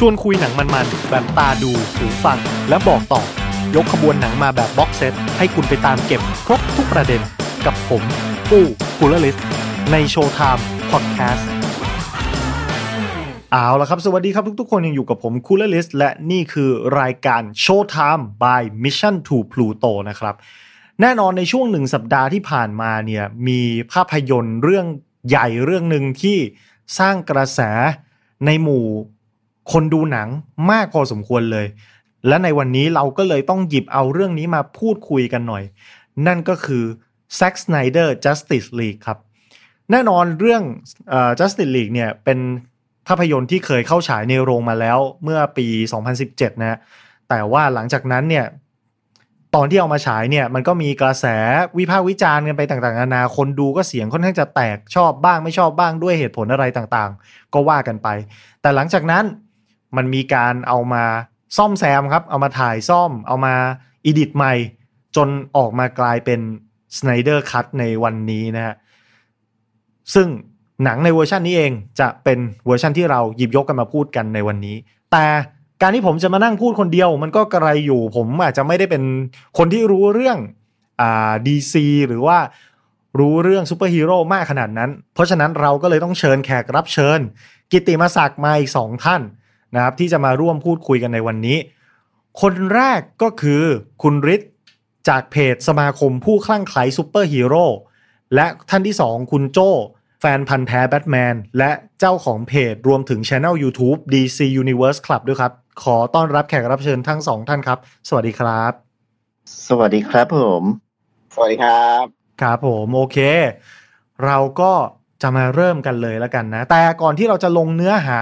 ชวนคุยหนังมันๆ แบบตาดูหูฟัง และบอกต่อ ยกขบวนหนังมาแบบ box set ให้คุณไปตามเก็บครบทุกประเด็นกับผมปู้กูลลิสในโชว์ไทม์พอดแคสต์เอาละครับ สวัสดีครับทุกๆ คนยังอยู่กับผมคูลลิสและนี่คือรายการ Showtime by Mission to Pluto นะครับ แน่นอนในช่วงหนึ่งสัปดาห์ที่ผ่านมาเนี่ยมีภาพยนตร์เรื่องใหญ่เรื่องหนึ่งที่สร้างกระแสในหมู่ คนดูหนังมากพอสมควรเลย และในวันนี้เราก็เลยต้องหยิบเอาเรื่องนี้มาพูดคุยกันหน่อย นั่นก็คือ Zack Snyder Justice League ครับ แน่นอนเรื่อง Justice League เนี่ยเป็นภาพยนตร์ที่เคยเข้าฉายในโรงมาแล้วเมื่อปี 2017 นะฮะแต่ว่าหลังจากนั้นเนี่ยตอนที่เอามาฉายเนี่ยมันก็มีกระแสวิพากษ์วิจารณ์กันไปต่างๆนานาคนดูก็เสียงค่อนข้างจะแตกชอบบ้างไม่ชอบบ้างด้วยเหตุผลอะไรต่างๆ ก็ว่ากันไป แต่หลังจากนั้น มันมีการเอามาซ่อมแซมครับ เอามาถ่ายซ่อม เอามา edit ใหม่ จนออกมากลายเป็น Snyder Cut ในวันนี้นะฮะซึ่งหนังในเวอร์ชันนี้เองจะเป็นเวอร์ชันที่เราหยิบยกกันมาพูดกันในวันนี้ แต่การที่ผมจะมานั่งพูดคนเดียว มันก็กระไรอยู่ ผมอาจจะไม่ได้เป็นคนที่รู้เรื่องอ่า DC หรือว่ารู้เรื่องซูเปอร์ฮีโร่มากขนาดนั้น เพราะฉะนั้นเราก็เลยต้องเชิญแขกรับเชิญ กิติมาศักดิ์มาอีกสองท่าน นะครับที่จะมาร่วมพูดคุยกันในวันนี้ คนแรกก็คือคุณฤทธิ์จากเพจสมาคมผู้คลั่งไคล้ซูเปอร์ฮีโร่และท่านที่2คุณโจ้แฟนพันธุ์แท้แบทแมนและเจ้าของเพจรวมถึงช anel YouTube DC Universe Club ด้วยครับ ขอต้อนรับแขกรับเชิญทั้งสองท่านครับ สวัสดีครับ สวัสดีครับผม สวัสดีครับ ครับผมโอเค เราก็จะมาเริ่มกันเลยแล้วกันนะ แต่ก่อนที่เราจะลงเนื้อหา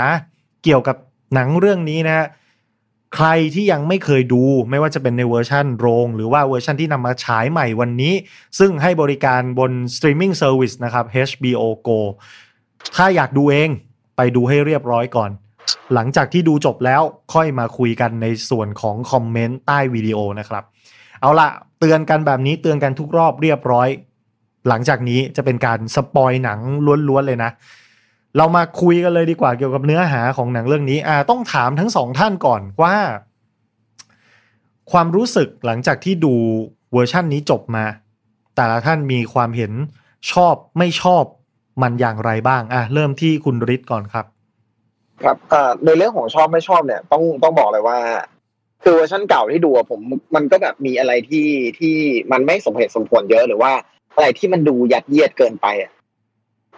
เกี่ยวกับ หนังเรื่องนี้นะฮะใครที่ยังไม่เคยดูไม่ว่าจะเป็นในเวอร์ชันโรง หรือว่าเวอร์ชันที่นำมาฉายใหม่วันนี้ ซึ่งให้บริการบน streaming service นะครับ HBO Go ถ้าอยากดูเองไปดูให้เรียบร้อยก่อน หลังจากที่ดูจบแล้วค่อยมาคุยกันในส่วนของ comment ใต้วิดีโอนะครับ เอาละเตือนกันแบบนี้เตือนกันทุกรอบเรียบร้อย หลังจากนี้จะเป็นการ spoil หนังล้วนๆเลยนะ เรามาคุยกันเลยดีกว่าเกี่ยวกับเนื้อหาของหนังเรื่องนี้ อ่า ต้องถามทั้งสองท่านก่อนว่า ความรู้สึกหลังจากที่ดูเวอร์ชั่นนี้จบมา แต่ละท่านมีความเห็นชอบไม่ชอบมันอย่างไรบ้าง อะ เริ่มที่คุณฤทธิ์ก่อนครับ ครับเอ่อในเรื่องของชอบไม่ชอบเนี่ย ต้องต้องบอกเลยว่า คือเวอร์ชันเก่าที่ดูผมมันก็แบบมีอะไรที่ที่มันไม่สมเหตุสมผลเยอะหรือว่าอะไรที่มันดูยัดเยียดเกินไปอะ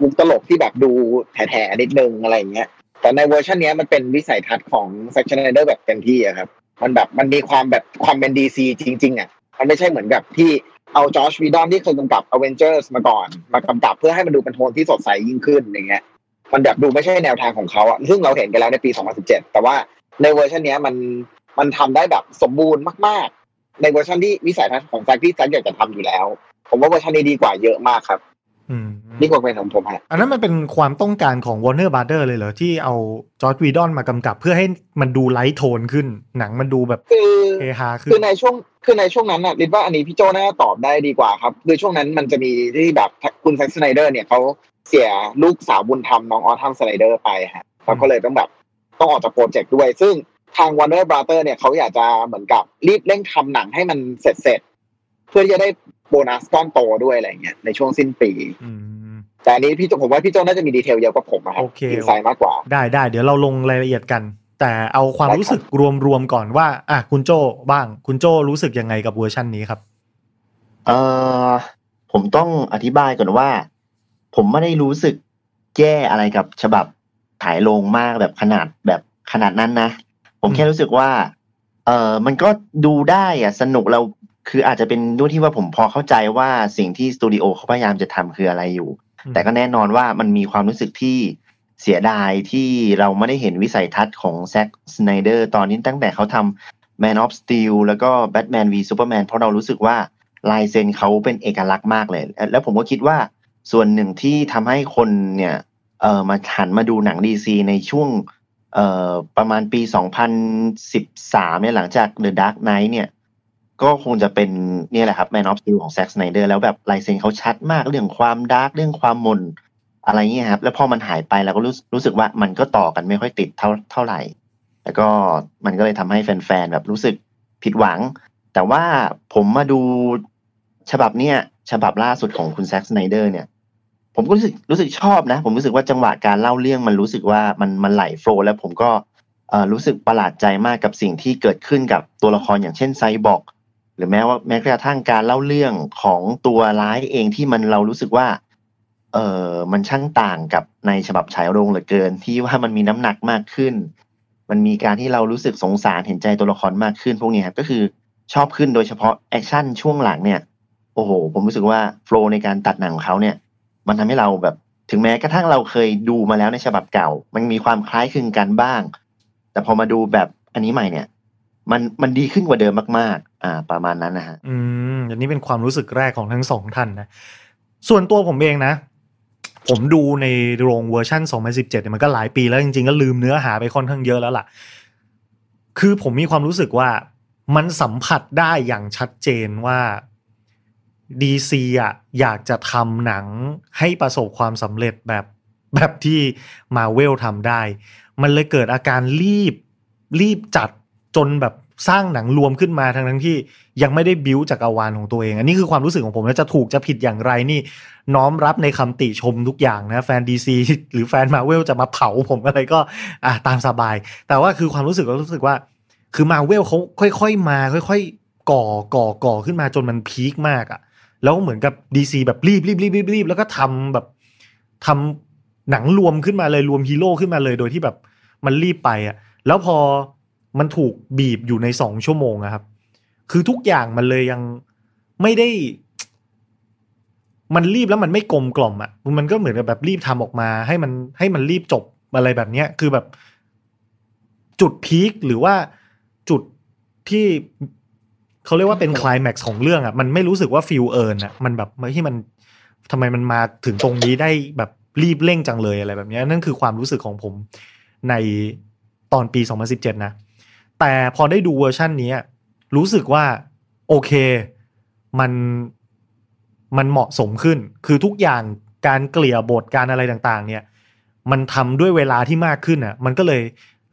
มุกตลกที่แบบดูแถๆนิดนึงอะไรเงี้ยแต่ในเวอร์ชันนี้มันเป็นวิสัยทัศน์ของ Zack Snyder แบบเต็มที่อะครับ มันแบบมันมีความแบบความเป็น DC จริง ๆอะมันไม่ใช่เหมือนกับที่เอา Joss Whedon ที่เคยกำกับอเวนเจอร์สมาก่อน มากำกับเพื่อให้มันดูเป็นโทนที่สดใสยิ่งขึ้นอย่างเงี้ยมันแบบดูไม่ใช่แนวทางของเขาอะซึ่งเราเห็นกันแล้วในปี 2017 แต่ว่าในเวอร์ชันนี้มันมันทำได้แบบสมบูรณ์มาก ๆ ในเวอร์ชันที่วิสัยทัศน์ของ Zack ที่ Zack อยากจะทำอยู่แล้ว ผมว่าเวอร์ชันนี้ดีกว่าเยอะมากครับ นี่ความเห็นของผมฮะอันนั้นมันเป็นความต้องการของ Warner Brother เลยเหรอ ที่เอาJoss Whedon มากำกับ เพื่อให้มันดู light tone ขึ้น หนังมันดูแบบคือเฮฮาขึ้นคือในช่วงคือในช่วงนั้นน่ะลิดว่าอันนี้พี่โจน่าจะตอบได้ดีกว่าครับ คือช่วงนั้นมันจะมีที่แบบคุณ Zack Snyder เนี่ยเขาเสียลูกสาวบุญธรรมน้อง Autumn Snyder ไปฮะแล้วก็เลยต้องแบบต้องออกจากโปรเจกต์ด้วย ซึ่งทาง Warner Brother เนี่ยเขาอยากจะเหมือนกับรีบเร่งทำหนังให้มันเสร็จเสร็จๆ เพื่อที่จะได้โบนัสก้อนโตด้วยอะไรเงี้ยในช่วงสิ้นปีอืมแต่อันนี้พี่โจผมว่าพี่โจน่าจะมี detail เยอะกว่าผมอะครับโอเค inside มากกว่า ได้ได้เดี๋ยวเราลงรายละเอียดกัน แต่เอาความได้ครับรู้สึกรวมๆก่อนว่า อะคุณโจบ้าง คุณโจรู้สึกยังไงกับเวอร์ชันนี้ครับเอ่อผมต้องอธิบายก่อนว่า ผมไม่ได้รู้สึกแย่อะไรกับฉบับฉายโรงมากแบบขนาดแบบขนาดนั้นนะ ผมแค่รู้สึกว่า เออมันก็ดูได้อะสนุกเรา คืออาจจะเป็นด้วยที่ว่าผมพอเข้าใจว่าสิ่งที่สตูดิโอเขาพยายามจะทำคืออะไรอยู่อืมแต่ก็แน่นอนว่ามันมีความรู้สึกที่เสียดายที่เราไม่ได้เห็นวิสัยทัศน์ของ Zack Snyder ตอนนี้ตั้งแต่เขาทำ Man of Steel แล้วก็ Batman v Superman เพราะเรารู้สึกว่าลายเซ็นเขาเป็นเอกลักษณ์มากเลย แล้วผมก็คิดว่าส่วนหนึ่งที่ทำให้คนเนี่ยเออมาหันมาดูหนัง DC ในช่วงเอ่อประมาณปี 2013เนี่ยหลังจาก The Dark Knight เนี่ย ก็คงจะเป็นนี่แหละครับ Man of Steel ของ Zack Snyder แล้วแบบลายเซ็นเขาชัดมากเรื่องความ dark เรื่องความหม่นอะไรเงี้ยครับ แล้วพอมันหายไปเราก็รู้รู้สึกว่ามันก็ต่อกันไม่ค่อยติดเท่าเท่าไหร่ แล้วก็มันก็เลยทำให้แฟนๆแบบรู้สึกผิดหวัง แต่ว่าผมมาดูฉบับเนี้ยฉบับล่าสุดของคุณ Zack Snyder เนี่ย ผมก็รู้สึกรู้สึกชอบนะ ผมรู้สึกว่าจังหวะการเล่าเรื่องมันรู้สึกว่ามันมันไหล flow แล้วผมก็รู้สึกประหลาดใจมากกับสิ่งที่เกิดขึ้นกับตัวละครอย่างเช่นไซบอร์ก หรือแม้ว่าแม้กระทั่งการเล่าเรื่องของตัวร้ายเองที่มันเรารู้สึกว่า เออมันช่างต่างกับในฉบับฉายโรงเหลือเกิน ที่ว่ามันมีน้ำหนักมากขึ้น มันมีการที่เรารู้สึกสงสารเห็นใจตัวละครมากขึ้น พวกนี้ครับก็คือชอบขึ้นโดยเฉพาะแอคชั่นช่วงหลังเนี่ยโอ้โห ผมรู้สึกว่า flow ในการตัดหนังของเขาเนี่ย มันทำให้เราแบบถึงแม้กระทั่งเราเคยดูมาแล้วในฉบับเก่า มันมีความคล้ายคลึงกันบ้าง แต่พอมาดูแบบอันนี้ใหม่เนี่ย มันมันดีขึ้นกว่าเดิมมาก อ่า ประมาณนั้นนะฮะ อืมอันนี้เป็นความรู้สึกแรกของทั้งสองท่านนะ ส่วนตัวผมเองนะ ผมดูในโรงเวอร์ชัน2017เนี่ยมันก็หลายปีแล้วจริงๆ ก็ลืมเนื้อหาไปค่อนข้างเยอะแล้วล่ะ คือผมมีความรู้สึกว่ามันสัมผัสได้อย่างชัดเจนว่า DC อะอยากจะทำหนังให้ประสบความสำเร็จแบบแบบที่มาเวลทำได้ มันเลยเกิดอาการรีบรีบจัดจนแบบ สร้างหนังรวมขึ้นมาทั้งทั้งที่ยังไม่ได้บิวจักรวาลของตัวเอง อันนี้คือความรู้สึกของผมแล้วจะถูกจะผิดอย่างไรนี่ น้อมรับในคำติชมทุกอย่างนะ แฟน DC หรือแฟนมาเวลจะมาเผาผมอะไรก็อะตามสบาย แต่ว่าคือความรู้สึกก็รู้สึกว่า คือมาเวลเขาค่อย ๆ มา ค่อย ๆ ก่อก่อก่อขึ้นมาจนมัน peak มากอะแล้วเหมือนกับ DC แบบรีบรีบรีบรีบรีบแล้วก็ทำแบบทำหนังรวมขึ้นมาเลยรวมฮีโร่ขึ้นมาเลยโดยที่แบบมันรีบไปอะ แล้วพอ มันถูกบีบอยู่ในสองชั่วโมงอะครับ คือทุกอย่างมันเลยยังไม่ได้ มันรีบแล้วมันไม่กลมกล่อมอะมันก็เหมือนแบบรีบทำออกมา ให้มันให้มันรีบจบอะไรแบบเนี้ย คือแบบ จุด peak หรือว่าจุดที่เขาเรียกว่าเป็นคลายแม็กซ์ของเรื่องอะมันไม่รู้สึกว่า feel earn อะมันแบบไม่ที่มันทำไมมันมาถึงตรงนี้ได้แบบรีบเร่งจังเลยอะไรแบบเนี้ยนั่นคือความรู้สึกของผมในตอนปี 2017 นะ แต่พอได้ดูเวอร์ชันนี้รู้สึกว่าโอเคมันมันเหมาะสมขึ้น คือทุกอย่างการเกลี่ยบทการอะไรต่างๆ เนี่ย มันทำด้วยเวลาที่มากขึ้นอะ มันก็เลย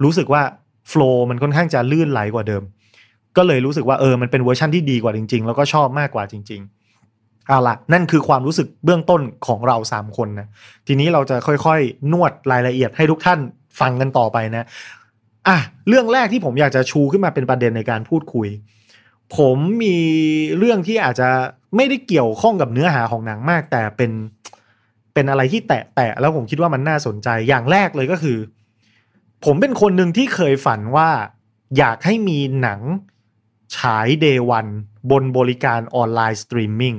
รู้สึกว่าโฟล์มันค่อนข้างจะลื่นไหลกว่าเดิม ก็เลยรู้สึกว่าเออมันเป็นเวอร์ชันที่ดีกว่าจริง ๆ แล้วก็ชอบมากกว่าจริง ๆเอาล่ะนั่นคือความรู้สึกเบื้องต้นของเราสามคนนะทีนี้เราจะค่อยๆ นวดรายละเอียดให้ทุกท่านฟังกันต่อไปนะ อะเรื่องแรกที่ผมอยากจะชูขึ้นมาเป็นประเด็นในการพูดคุย ผมมีเรื่องที่อาจจะไม่ได้เกี่ยวข้องกับเนื้อหาของหนังมาก แต่เป็นเป็นอะไรที่แตะแตะแล้วผมคิดว่ามันน่าสนใจอย่างแรกเลยก็คือ ผมเป็นคนหนึ่งที่เคยฝันว่า อยากให้มีหนังฉาย day one บนบริการออนไลน์สตรีมมิ่ง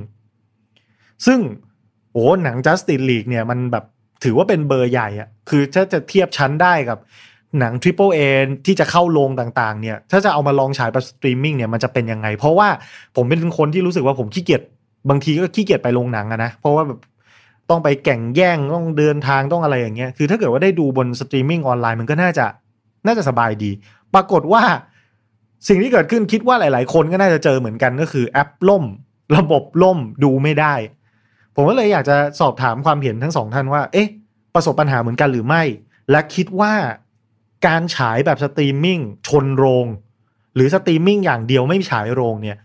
ซึ่งโอ้หนัง Justice League เนี่ยมันแบบถือว่าเป็นเบอร์ใหญ่อะคือถ้าจะเทียบชั้นได้กับ หนัง Triple A ที่จะเข้าโรงต่างๆ เนี่ย ถ้าจะเอามาลองฉายแบบสตรีมมิ่งเนี่ยมันจะเป็นยังไง เพราะว่าผมเป็นคนที่รู้สึกว่าผมขี้เกียจบางทีก็ขี้เกียจไปโรงหนังอะนะ เพราะว่าแบบต้องไปแข่งแย่งต้องเดินทางต้องอะไรอย่างเงี้ย คือถ้าเกิดว่าได้ดูบนสตรีมมิ่งออนไลน์มันก็น่าจะน่าจะสบายดี ปรากฏว่าสิ่งที่เกิดขึ้นคิดว่าหลาย ๆ คนก็น่าจะเจอเหมือนกันก็คือแอปล่ม ระบบล่มดูไม่ได้ ผมก็เลยอยากจะสอบถามความเห็นทั้งสองท่านว่า เอ๊ะ ประสบปัญหาเหมือนกันหรือไม่ และคิดว่า การฉายแบบสตรีมมิ่งชนโรง หรือสตรีมมิ่งอย่างเดียวไม่ฉายโรงเนี่ย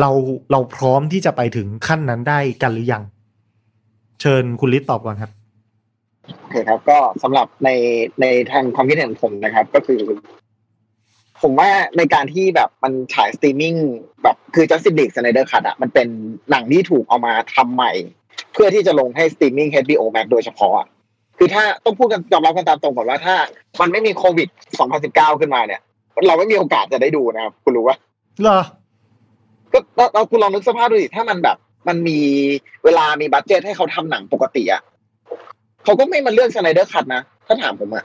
เราเราพร้อมที่จะไปถึงขั้นนั้นได้กันหรือยัง เชิญคุณลิศตอบก่อนครับโอเคครับ ก็สำหรับในในทางความคิดเห็นผมนะครับ ก็คือ ผมว่าในการที่แบบมันฉายสตรีมมิ่งแบบคือ Justice League Snyder Cut อะมันเป็นหนังที่ถูกเอามาทำใหม่ เพื่อที่จะลงให้สตรีมมิ่ง HBO Max โดยเฉพาะอะ คือถ้าต้องพูดกันยอมรับกันตามตรงก่อนว่าถ้า มันไม่มีโควิด 2019 ขึ้นมาเนี่ย เราไม่มีโอกาสจะได้ดูนะครับ คุณรู้ว่าเหรอก็เราเราคุณลองนึกสภาพดูดิถ้ามันแบบ มันมีเวลามี budget ให้เขาทำหนังปกติอะเขาก็ไม่มาเลือก Snyder Cut นะถ้าถามผมอะ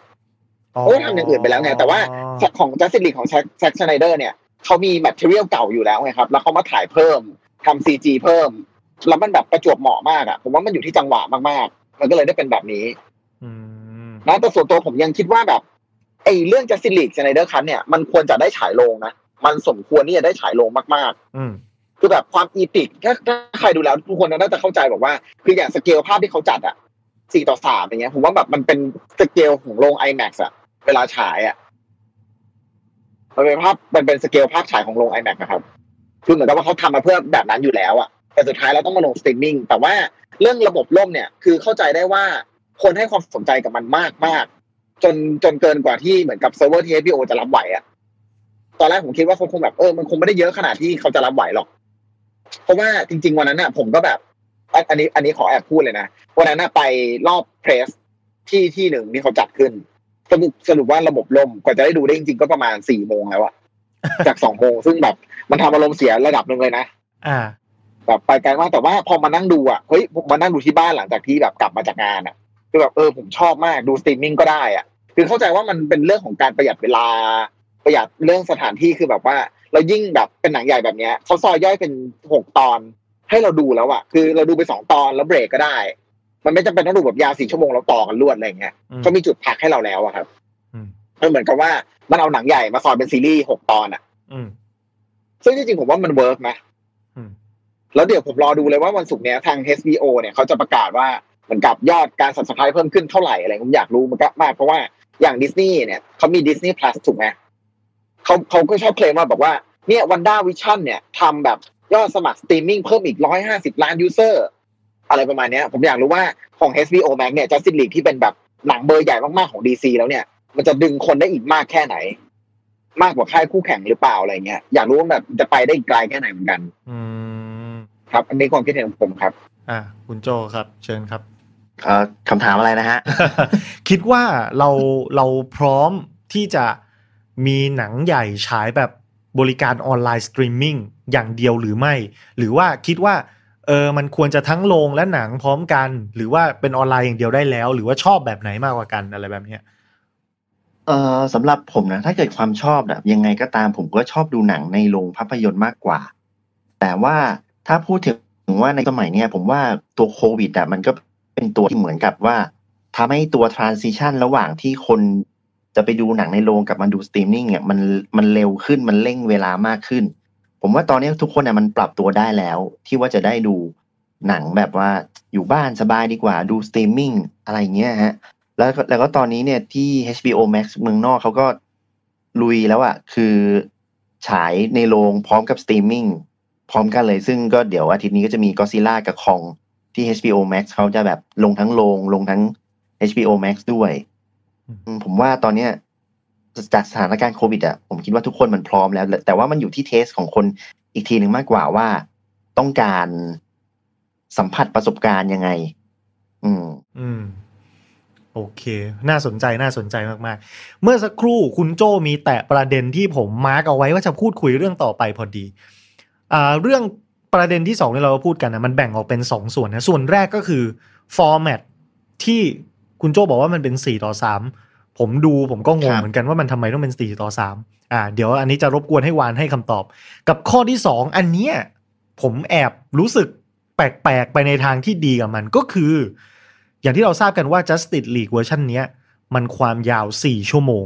เขาก็ทำอย่างอื่นไปแล้วไงแต่ว่าของ Justice League ของ Zack Snyder เนี่ยเขามี material เก่าอยู่แล้วไงครับ แล้วเขามาถ่ายเพิ่มทำ CG เพิ่ม แล้วมันแบบประจวบเหมาะมากอะผมว่ามันอยู่ที่จังหวะมากๆ มันก็เลยได้เป็นแบบนี้อืม นะแต่ส่วนตัวผมยังคิดว่าแบบไอ้เรื่อง Justice League Snyder Cut เนี่ยมันควรจะได้ฉายโรงนะ มันสมควรที่จะได้ฉายโรงมากๆ อืมคือแบบความ epic ถ้าถ้าใครดูแล้วทุกคนน่าจะเข้าใจบอกว่า คืออย่างสเกลภาพที่เขาจัดอะสี่ต่อสามอย่างเงี้ย ผมว่าแบบมันเป็นสเกลของโรง IMAX อะเวลาฉายอะมันเป็นภาพมันเป็นสเกลภาพฉายของโรง IMAX นะครับ คือเหมือนกับว่าเขาทำมาเพื่อแบบนั้นอยู่แล้วอะแต่สุดท้ายเราต้องมาลงสตรีมมิ่งแต่ว่าเรื่องระบบล่มเนี่ย คือเข้าใจได้ว่า คนให้ความสนใจกับมันมากมากจนจนเกินกว่าที่เหมือนกับเซิร์ฟเวอร์ที่ HBO จะรับไหวอะตอนแรกผมคิดว่าเขาคงแบบเออมันคงไม่ได้เยอะขนาดที่เขาจะรับไหวหรอก เพราะว่าจริง ๆ วันนั้นน่ะ ผมก็แบบอันนี้ อันนี้ขอแอบพูดเลยนะวันนั้นน่ะไปรอบ press ที่ที่หนึ่งที่เขาจัดขึ้นสรุปสรุปว่าระบบล่มกว่าจะได้ดูได้จริงๆก็ประมาณสี่โมงแล้วอะจากสองโมงซึ่งแบบ มันทำอารมณ์เสียระดับหนึ่งเลยนะอ่า แบบไปไกลมากแต่ว่าพอมานั่งดูอะเฮ้ยผมมานั่งดูที่บ้านหลังจากที่แบบกลับมาจากงานอะ คือแบบเออผมชอบมากดูสตรีมมิ่งก็ได้อะคือเข้าใจว่ามันเป็นเรื่องของการประหยัดเวลา ประหยัดเรื่องสถานที่คือแบบว่าเรายิ่งแบบเป็นหนังใหญ่แบบเนี้ยเขาซอยย่อยเป็นหกตอน ให้เราดูแล้วอะคือเราดูไปสองตอนแล้วเบรกก็ได้ มันไม่จำเป็นต้องดูแบบยาวสี่ชั่วโมงแล้วต่อกันรวดอะไรอย่างเงี้ยอืมเขามีจุดพักให้เราแล้วอะครับอืมมันเหมือนกับว่ามันเอาหนังใหญ่มาซอยเป็นซีรีส์หกตอนอะอืมซึ่งที่จริงผมว่ามัน work นะอืมแล้วเดี๋ยวผมรอดูเลยว่าวันศุกร์เนี้ยทาง HBO เนี่ยเขาจะประกาศว่า เหมือนกับยอดการ subscribe เพิ่มขึ้นเท่าไหร่อะไรผมอยากรู้มันก็มากเพราะว่าอย่างดิสนีย์เนี่ยเขามี Disney Plus ถูกไหมเขาเขาก็ชอบเคลมว่าบอกว่าเนี่ย WandaVision เนี่ยทำแบบยอดสมัครสตรีมมิ่งเพิ่มอีกร้อยห้าสิบล้าน user อะไรประมาณเนี้ยผมอยากรู้ว่าของ HBO Max เนี่ย Justice League ที่เป็นแบบหนังเบอร์ใหญ่มากๆของ DC แล้วเนี่ย มันจะดึงคนได้อีกมากแค่ไหน มากกว่าค่ายคู่แข่งหรือเปล่าอะไรเงี้ยอยากรู้ว่าแบบจะไปได้อีกไกลแค่ไหนเหมือนกัน อืม ครับ อันนี้ความคิดเห็นของผมครับ อ่าคุณโจครับ เชิญครับ คำถามอะไรนะฮะ คิดว่าเราเราพร้อมที่จะมีหนังใหญ่ฉายแบบบริการออนไลน์สตรีมมิ่งอย่างเดียวหรือไม่ หรือว่าคิดว่าเออมันควรจะทั้งโรงและหนังพร้อมกัน หรือว่าเป็นออนไลน์อย่างเดียวได้แล้ว หรือว่าชอบแบบไหนมากกว่ากันอะไรแบบเนี้ยเอ่อสำหรับผมนะ ถ้าเกิดความชอบแบบยังไงก็ตามผมก็ชอบดูหนังในโรงภาพยนตร์มากกว่า แต่ว่าถ้าพูดถึงว่าในสมัยเนี้ยผมว่าตัวโควิดอะมันก็ เป็นตัวที่เหมือนกับว่าทำให้ตัว transition ระหว่างที่คนจะไปดูหนังในโรงกับมาดูสตรีมมิ่งเนี่ยมันมันเร็วขึ้นมันเร่งเวลามากขึ้น ผมว่าตอนนี้ทุกคนน่ะมันปรับตัวได้แล้ว ที่ว่าจะได้ดูหนังแบบว่าอยู่บ้านสบายดีกว่าดูสตรีมมิ่งอะไรเงี้ยฮะแล้วแล้วก็ตอนนี้เนี่ยที่ HBO Max เมืองนอกเขาก็ลุยแล้วอะคือฉายในโรงพร้อมกับสตรีมมิ่งพร้อมกันเลยซึ่งก็เดี๋ยวอาทิตย์นี้ก็จะมีก็ซิล่ากับ Kong ที่ HBO Max เขาจะแบบลงทั้งโรงลงทั้ง HBO Max ด้วยอืมอืมผมว่าตอนเนี้ยจากสถานการณ์โควิดอะผมคิดว่าทุกคนมันพร้อมแล้ว แต่ว่ามันอยู่ที่เทสของคนอีกทีหนึ่งมากกว่าว่าต้องการสัมผัสประสบการณ์ยังไง อืม อืม โอเค น่าสนใจน่าสนใจมากๆ เมื่อสักครู่คุณโจมีแตะประเด็นที่ผมมาร์กเอาไว้ว่าจะพูดคุยเรื่องต่อไปพอดี อ่า เรื่อง ประเด็นที่สองที่เราพูดกันนะมันแบ่งออกเป็นสองส่วนนะส่วนแรกก็คือformat ที่คุณโจบอกว่ามันเป็นสี่ต่อสามผมดูผมก็งงครับเหมือนกันว่ามันทำไมต้องเป็นสี่ต่อสามอ่า เดี๋ยวอันนี้จะรบกวนให้วานให้คำตอบ กับข้อที่สองอันเนี้ยผมแอบรู้สึกแปลกๆ ไปในทางที่ดีกับมันก็คือ อย่างที่เราทราบกันว่า Justice League เวอร์ชันเนี้ยมันความยาว 4 ชั่วโมง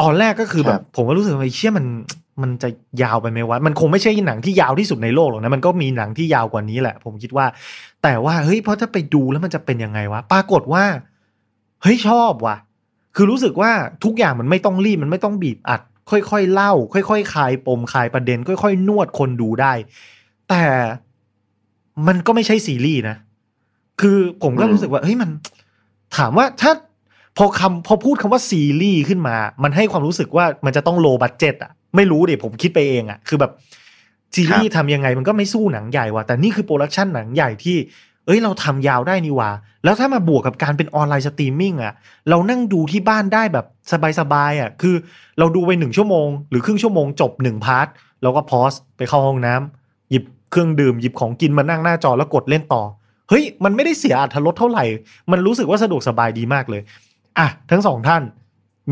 ตอนแรกก็คือแบครับบผมก็รู้สึกว่าไอ้เชี่ยมัน มันจะยาวไปไหมวะ มันคงไม่ใช่หนังที่ยาวที่สุดในโลกหรอกนะ มันก็มีหนังที่ยาวกว่านี้แหละ ผมคิดว่า แต่ว่าเฮ้ยเพราะถ้าไปดูแล้วมันจะเป็นยังไงวะ ปรากฏว่าเฮ้ยชอบว่ะ คือรู้สึกว่าทุกอย่างมันไม่ต้องรีบ มันไม่ต้องบีบอัด ค่อยๆเล่า ค่อยๆคลายปมคลายประเด็น ค่อยๆ นวดคนดูได้ แต่มันก็ไม่ใช่ซีรีส์นะ คือผมก็รู้สึกว่าเฮ้ยมัน ถามว่าถ้าพอคำพอพูดคำว่าซีรีส์ขึ้นมา มันให้ความรู้สึกว่ามันจะต้องโลบัตเจ็ตอะ ไม่รู้ดิผมคิดไปเองอะคือแบบซีรีส์ทำยังไงมันก็ไม่สู้หนังใหญ่ว่ะแต่นี่คือ production หนังใหญ่ที่ เอ้ยเราทำยาวได้นี่หว่า แล้วถ้ามาบวกกับการเป็นออนไลน์สตรีมมิ่งอะเรานั่งดูที่บ้านได้แบบสบายๆอะคือเราดูไปหนึ่งชั่วโมง หรือครึ่งชั่วโมงจบหนึ่ง part เราก็ pause ไปเข้าห้องน้ำหยิบเครื่องดื่มหยิบของกินมานั่งหน้าจอแล้วกดเล่นต่อเฮ้ยมันไม่ได้เสียอรรถรสเท่าไหร่ มันรู้สึกว่าสะดวกสบายดีมากเลยอะทั้งสองท่าน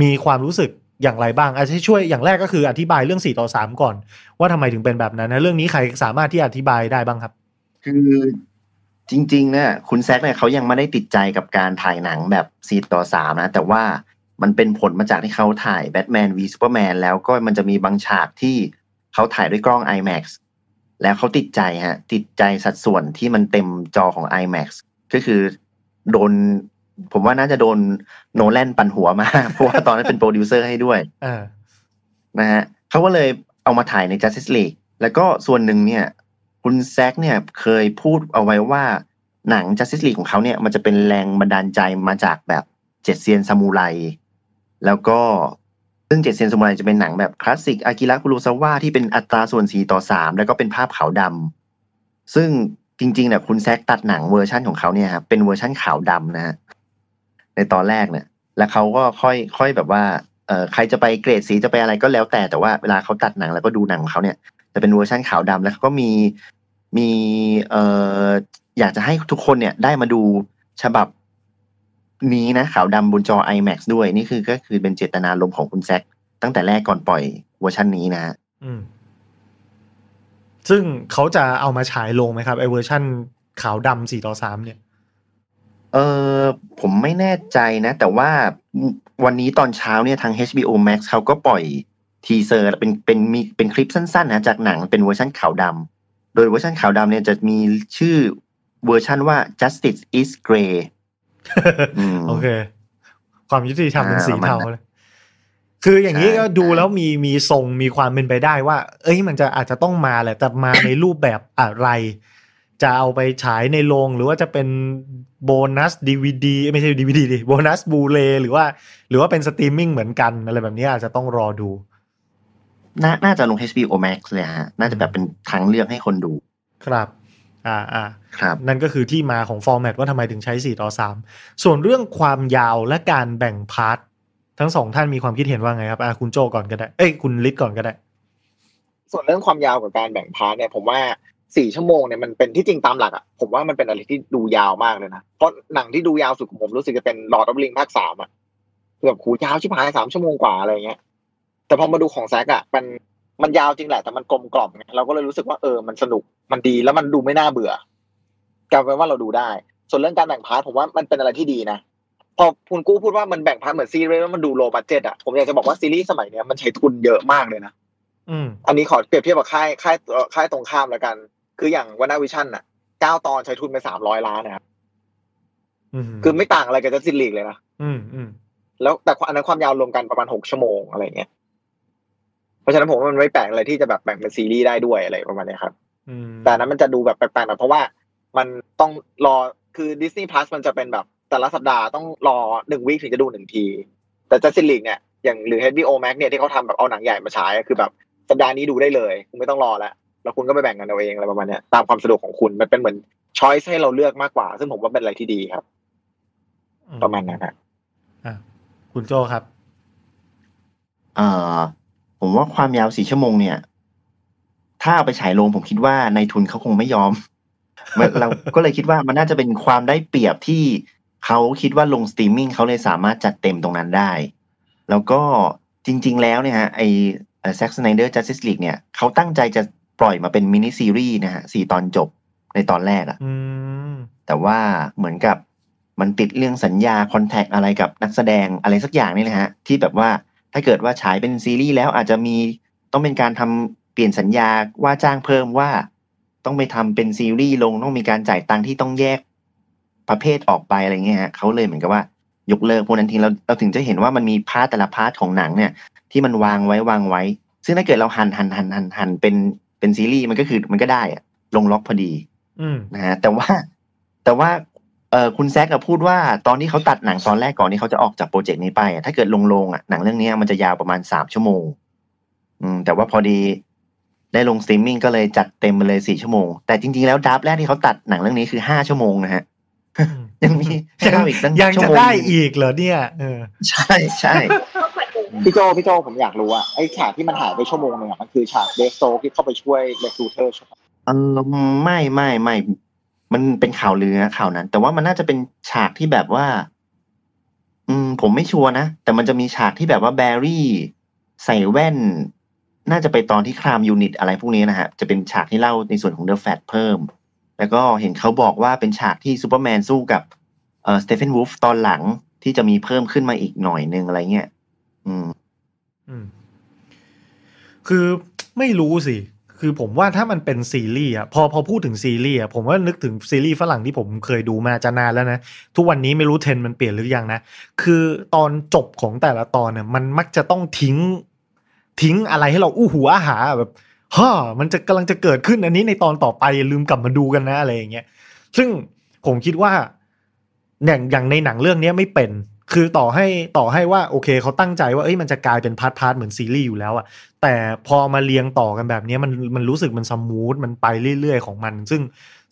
มีความรู้สึก อย่างไรบ้างอาจจะช่วยอย่างแรกก็คืออธิบายเรื่อง4ต่อ3ก่อน ว่าทำไมถึงเป็นแบบนั้นนะเรื่องนี้ใครสามารถที่อธิบายได้บ้างครับ คือจริงๆเนี่ยคุณ Zack เนี่ยเขายังไม่ได้ติดใจกับการถ่ายหนังแบบสี่ต่อสามนะ แต่ว่ามันเป็นผลมาจากที่เขาถ่าย Batman v Superman แล้วก็มันจะมีบางฉากที่เขาถ่ายด้วยกล้อง IMAX แล้วเขาติดใจฮะติดใจสัดส่วนที่มันเต็มจอของ IMAX ก็คือโดน ผมว่าน่าจะโดนโนแลนปั่นหัวมากเพราะว่าตอนนั้นเป็นโปรดิวเซอร์ให้ด้วยอ่านะฮะเขาก็เลยเอามาถ่ายใน Justice League แล้วก็ส่วนหนึ่งเนี่ย คุณแซกเนี่ยเคยพูดเอาไว้ว่าหนัง Justice League ของเขาเนี่ย มันจะเป็นแรงบันดาลใจมาจากแบบเจ็ดเซียนซามูไร แล้วก็ซึ่งเจ็ดเซียนซามูไรจะเป็นหนังแบบคลาสสิกอากิระคุโรซาวะที่เป็นอัตราส่วน4ต่อ3แล้วก็เป็นภาพขาวดำซึ่งจริงๆเนี่ยคุณแซกตัดหนังเวอร์ชั่นของเขาเนี่ยครับเป็นเวอร์ชั่นขาวดำนะฮะ ในตอนแรกเนี่ย แล้วเขาก็ค่อยค่อยแบบว่าเออใครจะไปเกรดสีจะไปอะไรก็แล้วแต่แต่ว่าเวลาเขาตัดหนังแล้วก็ดูหนังของเขาเนี่ย จะเป็นเวอร์ชันขาวดำแล้วเขาก็มีมีเอออยากจะให้ทุกคนเนี่ยได้มาดูฉบับนี้นะขาวดำบนจอ IMAX ด้วยนี่คือก็คือเป็นเจตนารมณ์ของคุณแซคตั้งแต่แรกก่อนปล่อยเวอร์ชันนี้นะฮะอืมซึ่งเขาจะเอามาฉายลงไหมครับไอเวอร์ชั่นขาวดำสี่ต่อสามเนี่ย เออผมไม่แน่ใจนะ แต่ว่าวันนี้ตอนเช้าเนี่ยทาง HBO Max เขาก็ปล่อย teaser เป็นเป็นมีเป็นคลิปสั้นๆนะจากหนังเป็นเวอร์ชันขาวดำโดยเวอร์ชันขาวดำเนี่ยจะมีชื่อเวอร์ชันว่า Justice is Grey อืมโอเค ความยุติธรรมเป็นอ่าสีประมาณเทานั้นเลยคืออย่างนี้ใช่ก็ดูใช่แล้วมีมีทรงมีความเป็นไปได้ว่า เอ้ยมันจะอาจจะต้องมาแหละแต่มาในรูปแบบอะไร จะเอาไปฉายในโรงหรือว่าจะเป็นโบนัสดีวดีไม่ใช่ดีวดีดิโบนัส Blu-ray หรือว่า หรือว่าเป็นสตรีมมิ่งเหมือนกันอะไรแบบนี้อาจจะต้องรอดูน่าน่าจะลง HBO Max เลยฮะ น่าจะแบบเป็นทางเลือกให้คนดู ครับ อ่าอ่าครับ นั่นก็คือที่มาของ format ว่าทำไมถึงใช้ 4 ต่อ 3 ส่วนเรื่องความยาวและการแบ่ง part ทั้งสองท่านมีความคิดเห็นว่าไงครับ อะคุณโจก่อนก็ได้ เอ้ย คุณลิศก่อนก็ได้ ส่วนเรื่องความยาวกับการแบ่ง part เนี่ยผมว่า สี่ชั่วโมงเนี่ยมันเป็นที่จริงตามหลักอะผมว่ามันเป็นอะไรที่ดูยาวมากเลยนะ เพราะหนังที่ดูยาวสุดของผมรู้สึกจะเป็น Lord of the Rings ภาคสามอะคือแบบโหยาวชิบหายสามชั่วโมงกว่าอะไรเงี้ย แต่พอมาดูของแซกอะมันมันยาวจริงแหละ แต่มันกลมกล่อมไงเราก็เลยรู้สึกว่าเออมันสนุกมันดีแล้วมันดูไม่น่าเบื่อกลายเป็นว่าเราดูได้ ส่วนเรื่องการแบ่ง part ผมว่ามันเป็นอะไรที่ดีนะพอคุณกู้พูดว่ามันแบ่ง part เหมือนซีรีส์แล้วมันดู low budget อะผมอยากจะบอกว่าซีรีส์สมัยเนี้ยมันใช้ทุนเยอะมากเลยนะอืมอันนี้ขอเปรียบเทียบกับค่ายค่ายเอ่อค่ายตรงข้ามแล้วกัน คืออย่าง WandaVision น่ะเก้าตอนใช้ทุนไปสามร้อยล้านนะครับอืมคือไม่ต่างอะไรกับ Justice League เลยนะอืมอืมแล้วแต่อันนั้นความยาวรวมกันประมาณหกชั่วโมงอะไรเงี้ยเพราะฉะนั้นผมว่ามันไม่แปลกอะไรที่จะแบบแบ่งเป็นซีรีส์ได้ด้วยอะไรประมาณเนี้ยครับอืมแต่อันนั้นมันจะดูแบบแปลกๆหน่อยเพราะว่ามันต้องรอคือ Disney Plus มันจะเป็นแบบแต่ละสัปดาห์ต้องรอหนึ่งวีคถึงจะดูหนึ่งที แต่จัสตินลีกเนี่ยอย่างหรือ HBO Max เนี่ยที่เขาทำแบบเอาหนังใหญ่มาฉายอะคือแบบสัปดาห์นี้ดูได้เลยคุณไม่ต้องรอแล้ว แล้วคุณก็ไปแบ่งกันเอาเองอะไรประมาณเนี้ยตามความสะดวกของคุณมันเป็นเหมือนช้อยส์ให้เราเลือกมากกว่า ซึ่งผมว่าเป็นอะไรที่ดีครับ ประมาณนั้นนะอะคุณโจครับเอ่อผมว่าความยาวสี่ชั่วโมงเนี่ย ถ้าเอาไปฉายโรงผมคิดว่านายทุนเขาคงไม่ยอมมันเราก็เลยคิดว่ามันน่าจะเป็นความได้เปรียบที่เขาคิดว่าลงสตรีมมิ่งเขาเลยสามารถจัดเต็มตรงนั้นได้ แล้วก็จริง ๆ แล้วเนี่ยฮะไอ Zack Snyder's Justice League เนี่ยเขาตั้งใจจะ ปล่อยมาเป็นมินิซีรีส์นะฮะสี่ตอนจบในตอนแรกอะอืมแต่ว่าเหมือนกับมันติดเรื่องสัญญา contract อะไรกับนักแสดงอะไรสักอย่างนี่แหละฮะ ที่แบบว่าถ้าเกิดว่าฉายเป็นซีรีส์แล้วอาจจะมีต้องเป็นการทำเปลี่ยนสัญญาว่าจ้างเพิ่มว่า ต้องไปทำเป็นซีรีส์ลงต้องมีการจ่ายตังค์ที่ต้องแยกประเภทออกไปอะไรเงี้ยฮะเขาเลยเหมือนกับว่ายกเลิกพวกนั้นทิ้งเราเราถึงจะเห็นว่ามันมี part แต่ละ part ของหนังเนี่ย ที่มันวางไว้วางไว้ ซึ่งถ้าเกิดเราหั่นหั่นหั่นหั่นหั่นเป็น เป็นซีรีส์มันก็คือมันก็ได้อะลงล็อกพอดีอืมนะฮะแต่ว่าแต่ว่าเออคุณแซกพูดว่าตอนที่เขาตัดหนังตอนแรกก่อนที่เขาจะออกจาก project นี้ไปอะถ้าเกิดลงโรงอะหนังเรื่องนี้มันจะยาวประมาณสามชั่วโมง อืม แต่ว่าพอดีได้ลงสตรีมมิ่งก็เลยจัดเต็มไปเลยสี่ชั่วโมง แต่จริงๆแล้ว draft แรกที่เขาตัดหนังเรื่องนี้คือห้าชั่วโมงนะฮะยังมีให้เราอีกตั้งยังชั่วจะโมงได้อีกเหรอเนี่ยเออใช่ใช่ พี่โจพี่โจผมอยากรู้อะไอ้ฉากที่มันหายไปชั่วโมงหนึ่งอะมันคือฉาก Deathstroke ที่เข้าไปช่วย Lex Luthor ใช่ไหมเออไม่ไม่ไม่มันเป็นข่าวลือนะข่าวนั้น แต่ว่ามันน่าจะเป็นฉากที่แบบว่า อืม ผมไม่ชัวร์นะแต่มันจะมีฉากที่แบบว่าแบรี่ ใส่แว่น น่าจะไปตอนที่ crime unit อะไรพวกนี้นะฮะจะเป็นฉากที่เล่าในส่วนของ The Flash เพิ่ม แล้วก็เห็นเขาบอกว่าเป็นฉากที่ซูเปอร์แมนสู้กับเอ่อ Steppenwolf ตอนหลังที่จะมีเพิ่มขึ้นมาอีกหน่อยนึงอะไรเงี้ย อืม อืม คือไม่รู้สิ คือผมว่าถ้ามันเป็นซีรีส์อะพอพอพูดถึงซีรีส์อะผมว่านึกถึงซีรีส์ฝรั่งที่ผมเคยดูมาจะนานแล้วนะ ทุกวันนี้ไม่รู้เทรนด์มันเปลี่ยนหรือยังนะ คือตอนจบของแต่ละตอนเนี่ยมันมักจะต้องทิ้ง ทิ้งอะไรให้เราอู้หูอาหาแบบฮ่ามันจะกำลังจะเกิดขึ้นอันนี้ในตอนต่อไปอย่าลืมกลับมาดูกันนะอะไรอย่างเงี้ย ซึ่งผมคิดว่าอย่างอย่างในหนังเรื่องนี้ไม่เป็น คือต่อให้ต่อให้ว่าโอเคเขาตั้งใจว่าเอ้ยมันจะกลายเป็น part part เหมือนซีรีส์อยู่แล้วอะแต่พอมาเรียงต่อกันแบบนี้มันมันรู้สึกมัน smooth มันไปเรื่อยๆของมัน ซึ่ง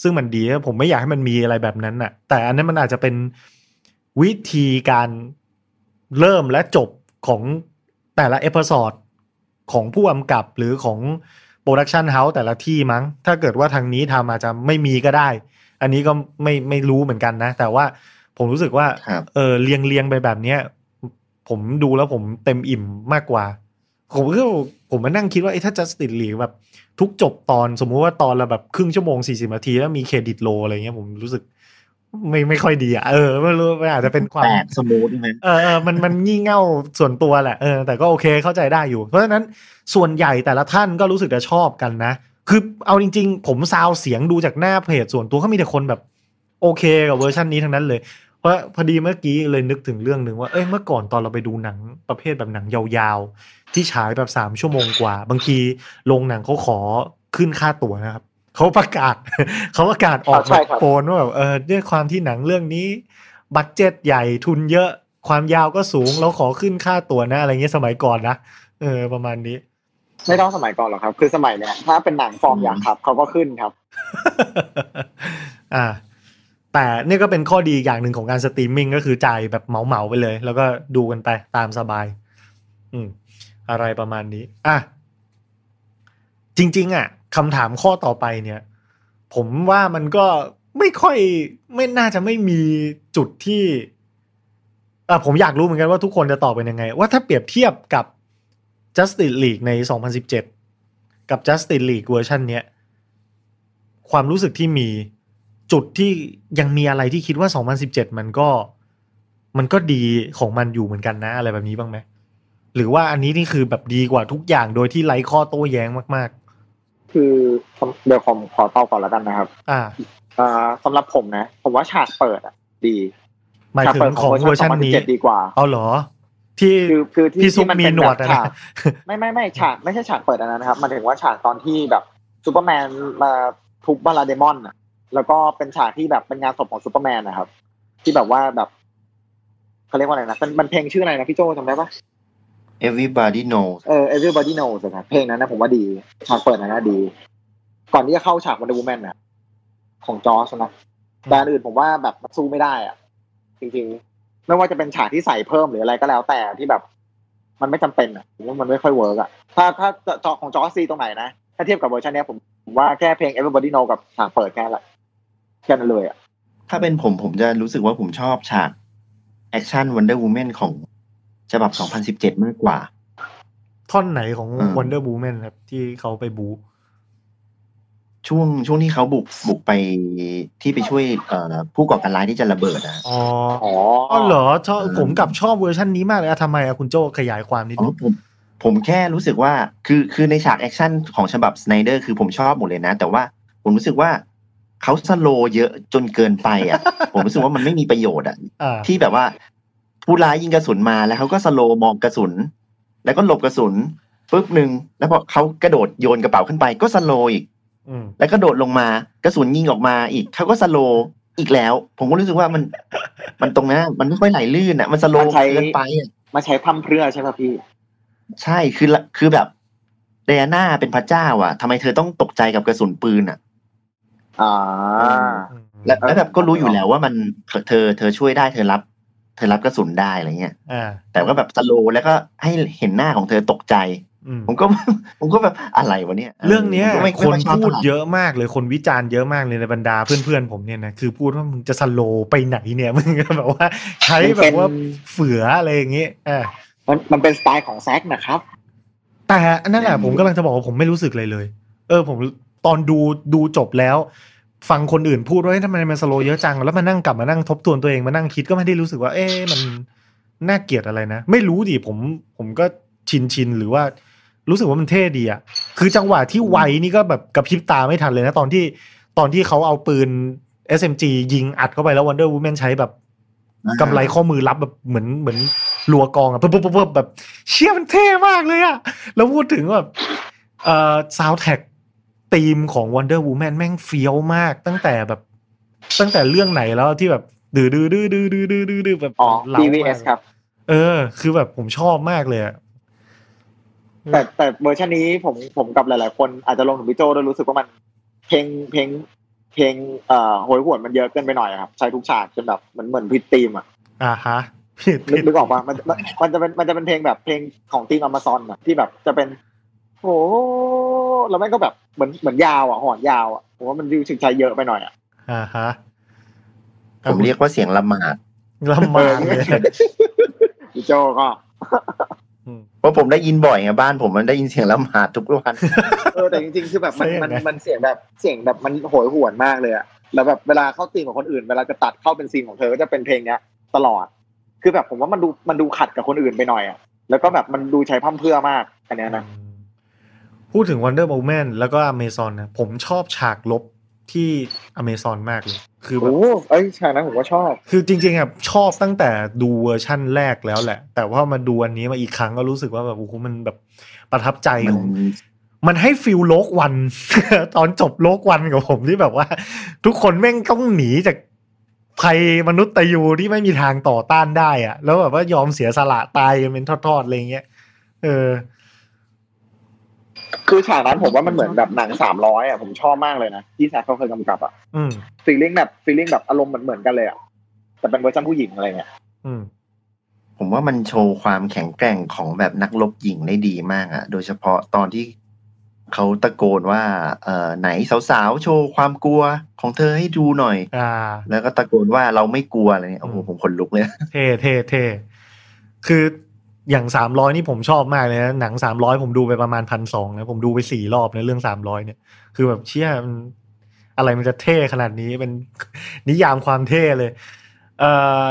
ซึ่งมันดีผมไม่อยากให้มันมีอะไรแบบนั้นน่ะแต่อันนั้นมันอาจจะเป็นวิธีการเริ่มและจบของแต่ละ episode ของผู้กำกับหรือของproduction house แต่ละที่มั้ง ถ้าเกิดว่าทางนี้ทำอาจจะไม่มีก็ได้ อันนี้ก็ไม่ไม่รู้เหมือนกันนะ แต่ว่า ผมรู้สึกว่าครับเออเรียงเรียงไปแบบเนี้ย ผมดูแล้วผมเต็มอิ่มมากกว่า ผมก็ผมมานั่งคิดว่าไอ้ถ้า Justice League แบบ ทุกจบตอนสมมุติว่าตอนละแบบครึ่งชั่วโมงสี่สิบนาทีแล้วมี credit roll อะไรเงี้ยผมรู้สึกไม่ไม่ค่อยดีอะเออไม่รู้มันอาจจะเป็นความแปลก smooth ใช่ไหมเออเออมันมันงี่เง่าส่วนตัวแหละเออแต่ก็โอเคเข้าใจได้อยู่ เพราะฉะนั้นส่วนใหญ่แต่ละท่านก็รู้สึกจะชอบกันนะ คือเอาจริง ๆ ผมซาวเสียงดูจากหน้าเพจส่วนตัวก็มีแต่คนแบบ โอเคกับเวอร์ชันนี้ทั้งนั้นเลย เพราะพอดีเมื่อกี้เลยนึกถึงเรื่องหนึ่งว่าเอ้ยเมื่อก่อนตอนเราไปดูหนังประเภทแบบหนังยาวๆ ที่ฉายแบบสามชั่วโมงกว่า บางทีโรงหนังเขาขอขึ้นค่าตั๋วนะครับเขาประกาศเขาประกาศออกใช่แบบครับโฟนว่าแบบเออด้วยความที่หนังเรื่องนี้ budget ใหญ่ทุนเยอะความยาวก็สูงเราขอขึ้นค่าตั๋วนะอะไรเงี้ยสมัยก่อนนะเออประมาณนี้ ไม่ต้องสมัยก่อนหรอกครับ คือสมัยเนี้ยถ้าเป็นหนังฟอร์มยักษ์ครับเขาก็ขึ้นครับ อ่า แต่นี่ก็เป็นข้อดีอย่างหนึ่งของการสตรีมมิ่งก็คือจ่ายแบบเหมาๆไปเลย แล้วก็ดูกันไปตามสบาย อืม อะไรประมาณนี้ อะ จริง ๆ อะคำถามข้อต่อไปเนี่ย ผมว่ามันก็ไม่ค่อยไม่น่าจะไม่มีจุดที่อะผมอยากรู้เหมือนกันว่าทุกคนจะตอบเป็นยังไง ว่าถ้าเปรียบเทียบกับ Justice League ใน 2017 กับ Justice League เวอร์ชันเนี้ยความรู้สึกที่มี จุดที่ยังมีอะไรที่คิดว่า 2017 มันก็ มันก็ดีของมันอยู่เหมือนกันนะ อะไรแบบนี้บ้างไหมหรือว่าอันนี้นี่คือแบบดีกว่าทุกอย่างโดยที่ไร้ข้อโต้แย้งมากคือเดี๋ยวผมขอตอบก่อนแล้วกันนะครับๆอ่าอ่าสำหรับผมนะ ผมว่าฉากเปิดอะ ดีหมายถึงฉากเปิดของเวอร์ชันนี้2017ดีกว่าเอาเหรอ ที่คือคือที่พี่ซุปที่มันมีเป็นหนวดแบบอะฉานะกไม่ไม่ไม่ฉากไม่ใช่ฉากเปิดอันนั้นนะครับหมายถึงว่าฉากตอนที่แบบซูเปอร์แมนมาทุบพาราเดมอนอะ แล้วก็เป็นฉากที่แบบเป็นงานศพของซูเปอร์แมนนะครับ ที่แบบว่าแบบเขาเรียกว่าอะไรนะมันมันเพลงชื่ออะไรนะพี่โจจำได้ปะ everybody knows เออ everybody knows อะนะเพลงนั้นนะผมว่าดีฉากเปิดนั้นนะดี ก่อนที่จะเข้าฉากวันเดอร์วูแมนนะของจอร์สนะแต่อันอื่นผมว่าแบบสู้ไม่ได้อะ จริงๆ ไม่ว่าจะเป็นฉากที่ใส่เพิ่มหรืออะไรก็แล้วแต่ที่แบบ มันไม่จำเป็นอะผมว่ามันไม่ค่อยเวิร์กอะ ถ้าถ้าจอของจอร์ซีตรงไหนนะ ถ้าเทียบกับเวอร์ชันเนี้ยผมผมว่าแค่เพลง everybody know กับฉากเปิดแค่นั้นแหละ แค่นั้นเลยอะถ้าเป็นผมผมจะรู้สึกว่าผมชอบฉากแอคชั่น Wonder Woman ของฉบับ 2017 มากกว่า ท่อนไหนของอืม Wonder Woman ครับ ที่เขาไปบู๊ช่วงช่วงที่เขาบุกบุกไปที่ไปช่วยเอ่อผู้ก่อการร้ายที่จะระเบิดอะอ๋ออ๋ออ๋อเหรอชอบเออผมกลับชอบเวอร์ชันนี้มากเลยอะทำไมอะคุณโจขยายความนิดนึงอ๋อผมผมแค่รู้สึกว่าคือคือในฉากแอคชั่นของฉบับสไนเดอร์คือผมชอบหมดเลยนะ แต่ว่าผมรู้สึกว่า เขาสโลว์เยอะจนเกินไปอะ ผมรู้สึกว่ามันไม่มีประโยชน์อะอ่าที่แบบว่า ผู้ร้ายยิงกระสุนมาแล้วเขาก็สโลว์มองกระสุน แล้วก็หลบกระสุนปุ๊บหนึ่งแล้วพอเขากระโดดโยนกระเป๋าขึ้นไป ก็สโลว์อีกอืมแล้วก็โดดลงมากระสุนยิงออกมาอีกเขาก็สโลว์อีกแล้ว ผมก็รู้สึกว่ามัน มันตรงนั้นมันไม่ค่อยไหลลื่นอะ มันสโลว์มันใช้เกินไปอะมาใช้พร่ำเพรื่อใช่ไหมพี่ ใช่คือละคือแบบเดอาน่าเป็นพระเจ้า อะทำไมเธอต้องตกใจกับกระสุนปืนอะ อ่าอืมและเออแล้วแบบก็รู้อยู่แล้วว่ามันเธอเธอช่วยได้เธอรับเธอรับกระสุนได้อะไรเงี้ยอ่าแต่ก็แบบสโลว์แล้วก็ให้เห็นหน้าของเธอตกใจอืมผมก็ผมก็แบบอะไรวะเนี่ย เรื่องเนี้ยผมก็ไม่คนไม่อยชอบพูดท่าไหร่เยอะมากเลยคนวิจารณ์เยอะมากเลยในบรรดาเพื่อนๆผมเนี่ยนะคือพูดว่ามึงจะสโลว์ไปไหนเนี่ยมึงก็แบบว่า ใช้แบบว่าเฝืออะไรอย่างเงี้ยอ่ามันมันเป็นสไตล์ของแซกนะครับ แต่อันนั่นแหละผมกำลังจะบอกว่าผมไม่รู้สึกเลยเลย เออผมตอนดูดูจบแล้ว ฟังคนอื่นพูดว่าเฮ้ยทำไมมันสโลว์เยอะจัง แล้วมานั่งกลับมานั่งทบทวนตัวเองมานั่งคิดก็ไม่ได้รู้สึกว่า เอ๊ะมันน่าเกลียดอะไรนะ ไม่รู้ดิผมผมก็ชินชินหรือว่ารู้สึกว่ามันเท่ดีอะคือจังหวะที่ไวนี่ก็แบบกระพริบตาไม่ทันเลยนะ ตอนที่ตอนที่เขาเอาปืน SMG ยิงอัดเข้าไปแล้ว Wonder Woman ใช้แบบกำไรข้อมือรับแบบเหมือนเหมือนรัวกลองอะปุ๊บปุ๊บปุ๊บแบบเชี่ยมันเท่มากเลยอะแล้วพูดถึงแบบเอ่อซาวแท็ก ธีมของ Wonder Woman แม่งเฟี้ยวมากตั้งแต่แบบ ตั้งแต่เรื่องไหนแล้วที่แบบดื้อดื้อดื้อดื้อดื้อดื้อดื้อดื้อแบบอ๋อเร้ามาก DVS ครับ เออ คือแบบผมชอบมากเลยอะแต่แต่เวอร์ชันนี้ผมผมกับหลาย ๆ คนอาจจะรวมถึงพี่โจด้วยรู้สึกว่ามัน เพลงเพลงเพลงเอ่อโหยหวนมันเยอะเกินไปหน่อยอะครับ ใช้ทุกฉากจนแบบเหมือนเหมือนพิดตีมอะอ่าฮะผิดนึกผิดนึกออกปะมันมันมันจะเป็นมันจะเป็นเพลงแบบเพลงของทีมอเมซอนอะที่แบบจะเป็น โอ้แล้วแม่งก็แบบเหมือนเหมือนยาวอะหอนยาวอะผมว่ามันดูสึกใช้เยอะไปหน่อยอะอ่าฮะผมเรียกว่าเสียงละหมาดลำบากเลยพี่โจก็อืมเพราะผมได้ยินบ่อยไงบ้านผมมันได้ยินเสียงละหมาดทุกวันเออแต่จริงๆคือแบบมันเสียงมันนะมันเสียงแบบเสียงแบบมันโหยหวนมากเลยอะแล้วแบบเวลาเข้าซีนของคนอื่นเวลาจะตัดเข้าเป็นซีนของเธอก็จะเป็นเพลงเนี้ย ตลอด คือแบบผมว่ามันดูมันดูขัดกับคนอื่นไปหน่อยอะแล้วก็แบบมันดูใช้พร่ำเพรื่อมากอันเนี้ยนะ พูดถึง Wonder Woman แล้วก็ Amazon นะผมชอบฉากรบที่ Amazon มากเลย คือแบบโอ้เอ้ยฉากนั้นผมก็ชอบ คือจริงๆอะชอบตั้งแต่ดูเวอร์ชั่นแรกแล้วแหละ แต่ว่ามาดูอันนี้มาอีกครั้งก็รู้สึกว่าแบบโอ้โหมันแบบประทับใจมันของมันให้ feel Rogue One ตอนจบ Rogue One กับผมที่แบบว่า ทุกคนแม่งต้องหนีจากภัยมนุษย์ตะยูที่ไม่มีทางต่อต้านได้อะแล้วแบบว่ายอมเสียสละตายกันเป็นทอดๆอะไรเงี้ยเออ คือฉากนั้นผมว่ามันเหมือนแบบหนังสามร้อยอะผมชอบมากเลยนะ ที่แซคเขาเคยกำกับอะอืม feeling แบบ feeling แบบอารมณ์เหมือนเหมือนกันเลยอะแต่เป็นเวอร์ชันผู้หญิงอะไรเงี้ยอืมผมว่ามันโชว์ความแข็งแกร่งของแบบนักรบหญิงได้ดีมากอะโดยเฉพาะตอนที่เขาตะโกนว่า เอ่อไหนสาวๆ โชว์ความกลัวของเธอให้ดูหน่อย อ่า แล้วก็ตะโกนว่าเราไม่กลัวอะไรเนี่ยโอ้โหอืมผมขนลุกเลย เท่เท่เท่คือ อย่างสามร้อยนี่ผมชอบมากเลยนะหนังสามร้อยผมดูไปประมาณพันสองนะผมดูไปสี่รอบในเรื่องสามร้อยเนี่ย คือแบบเชี่ยมันอะไรมันจะเท่ขนาดนี้เป็นนิยามความเท่เลย เอ่อ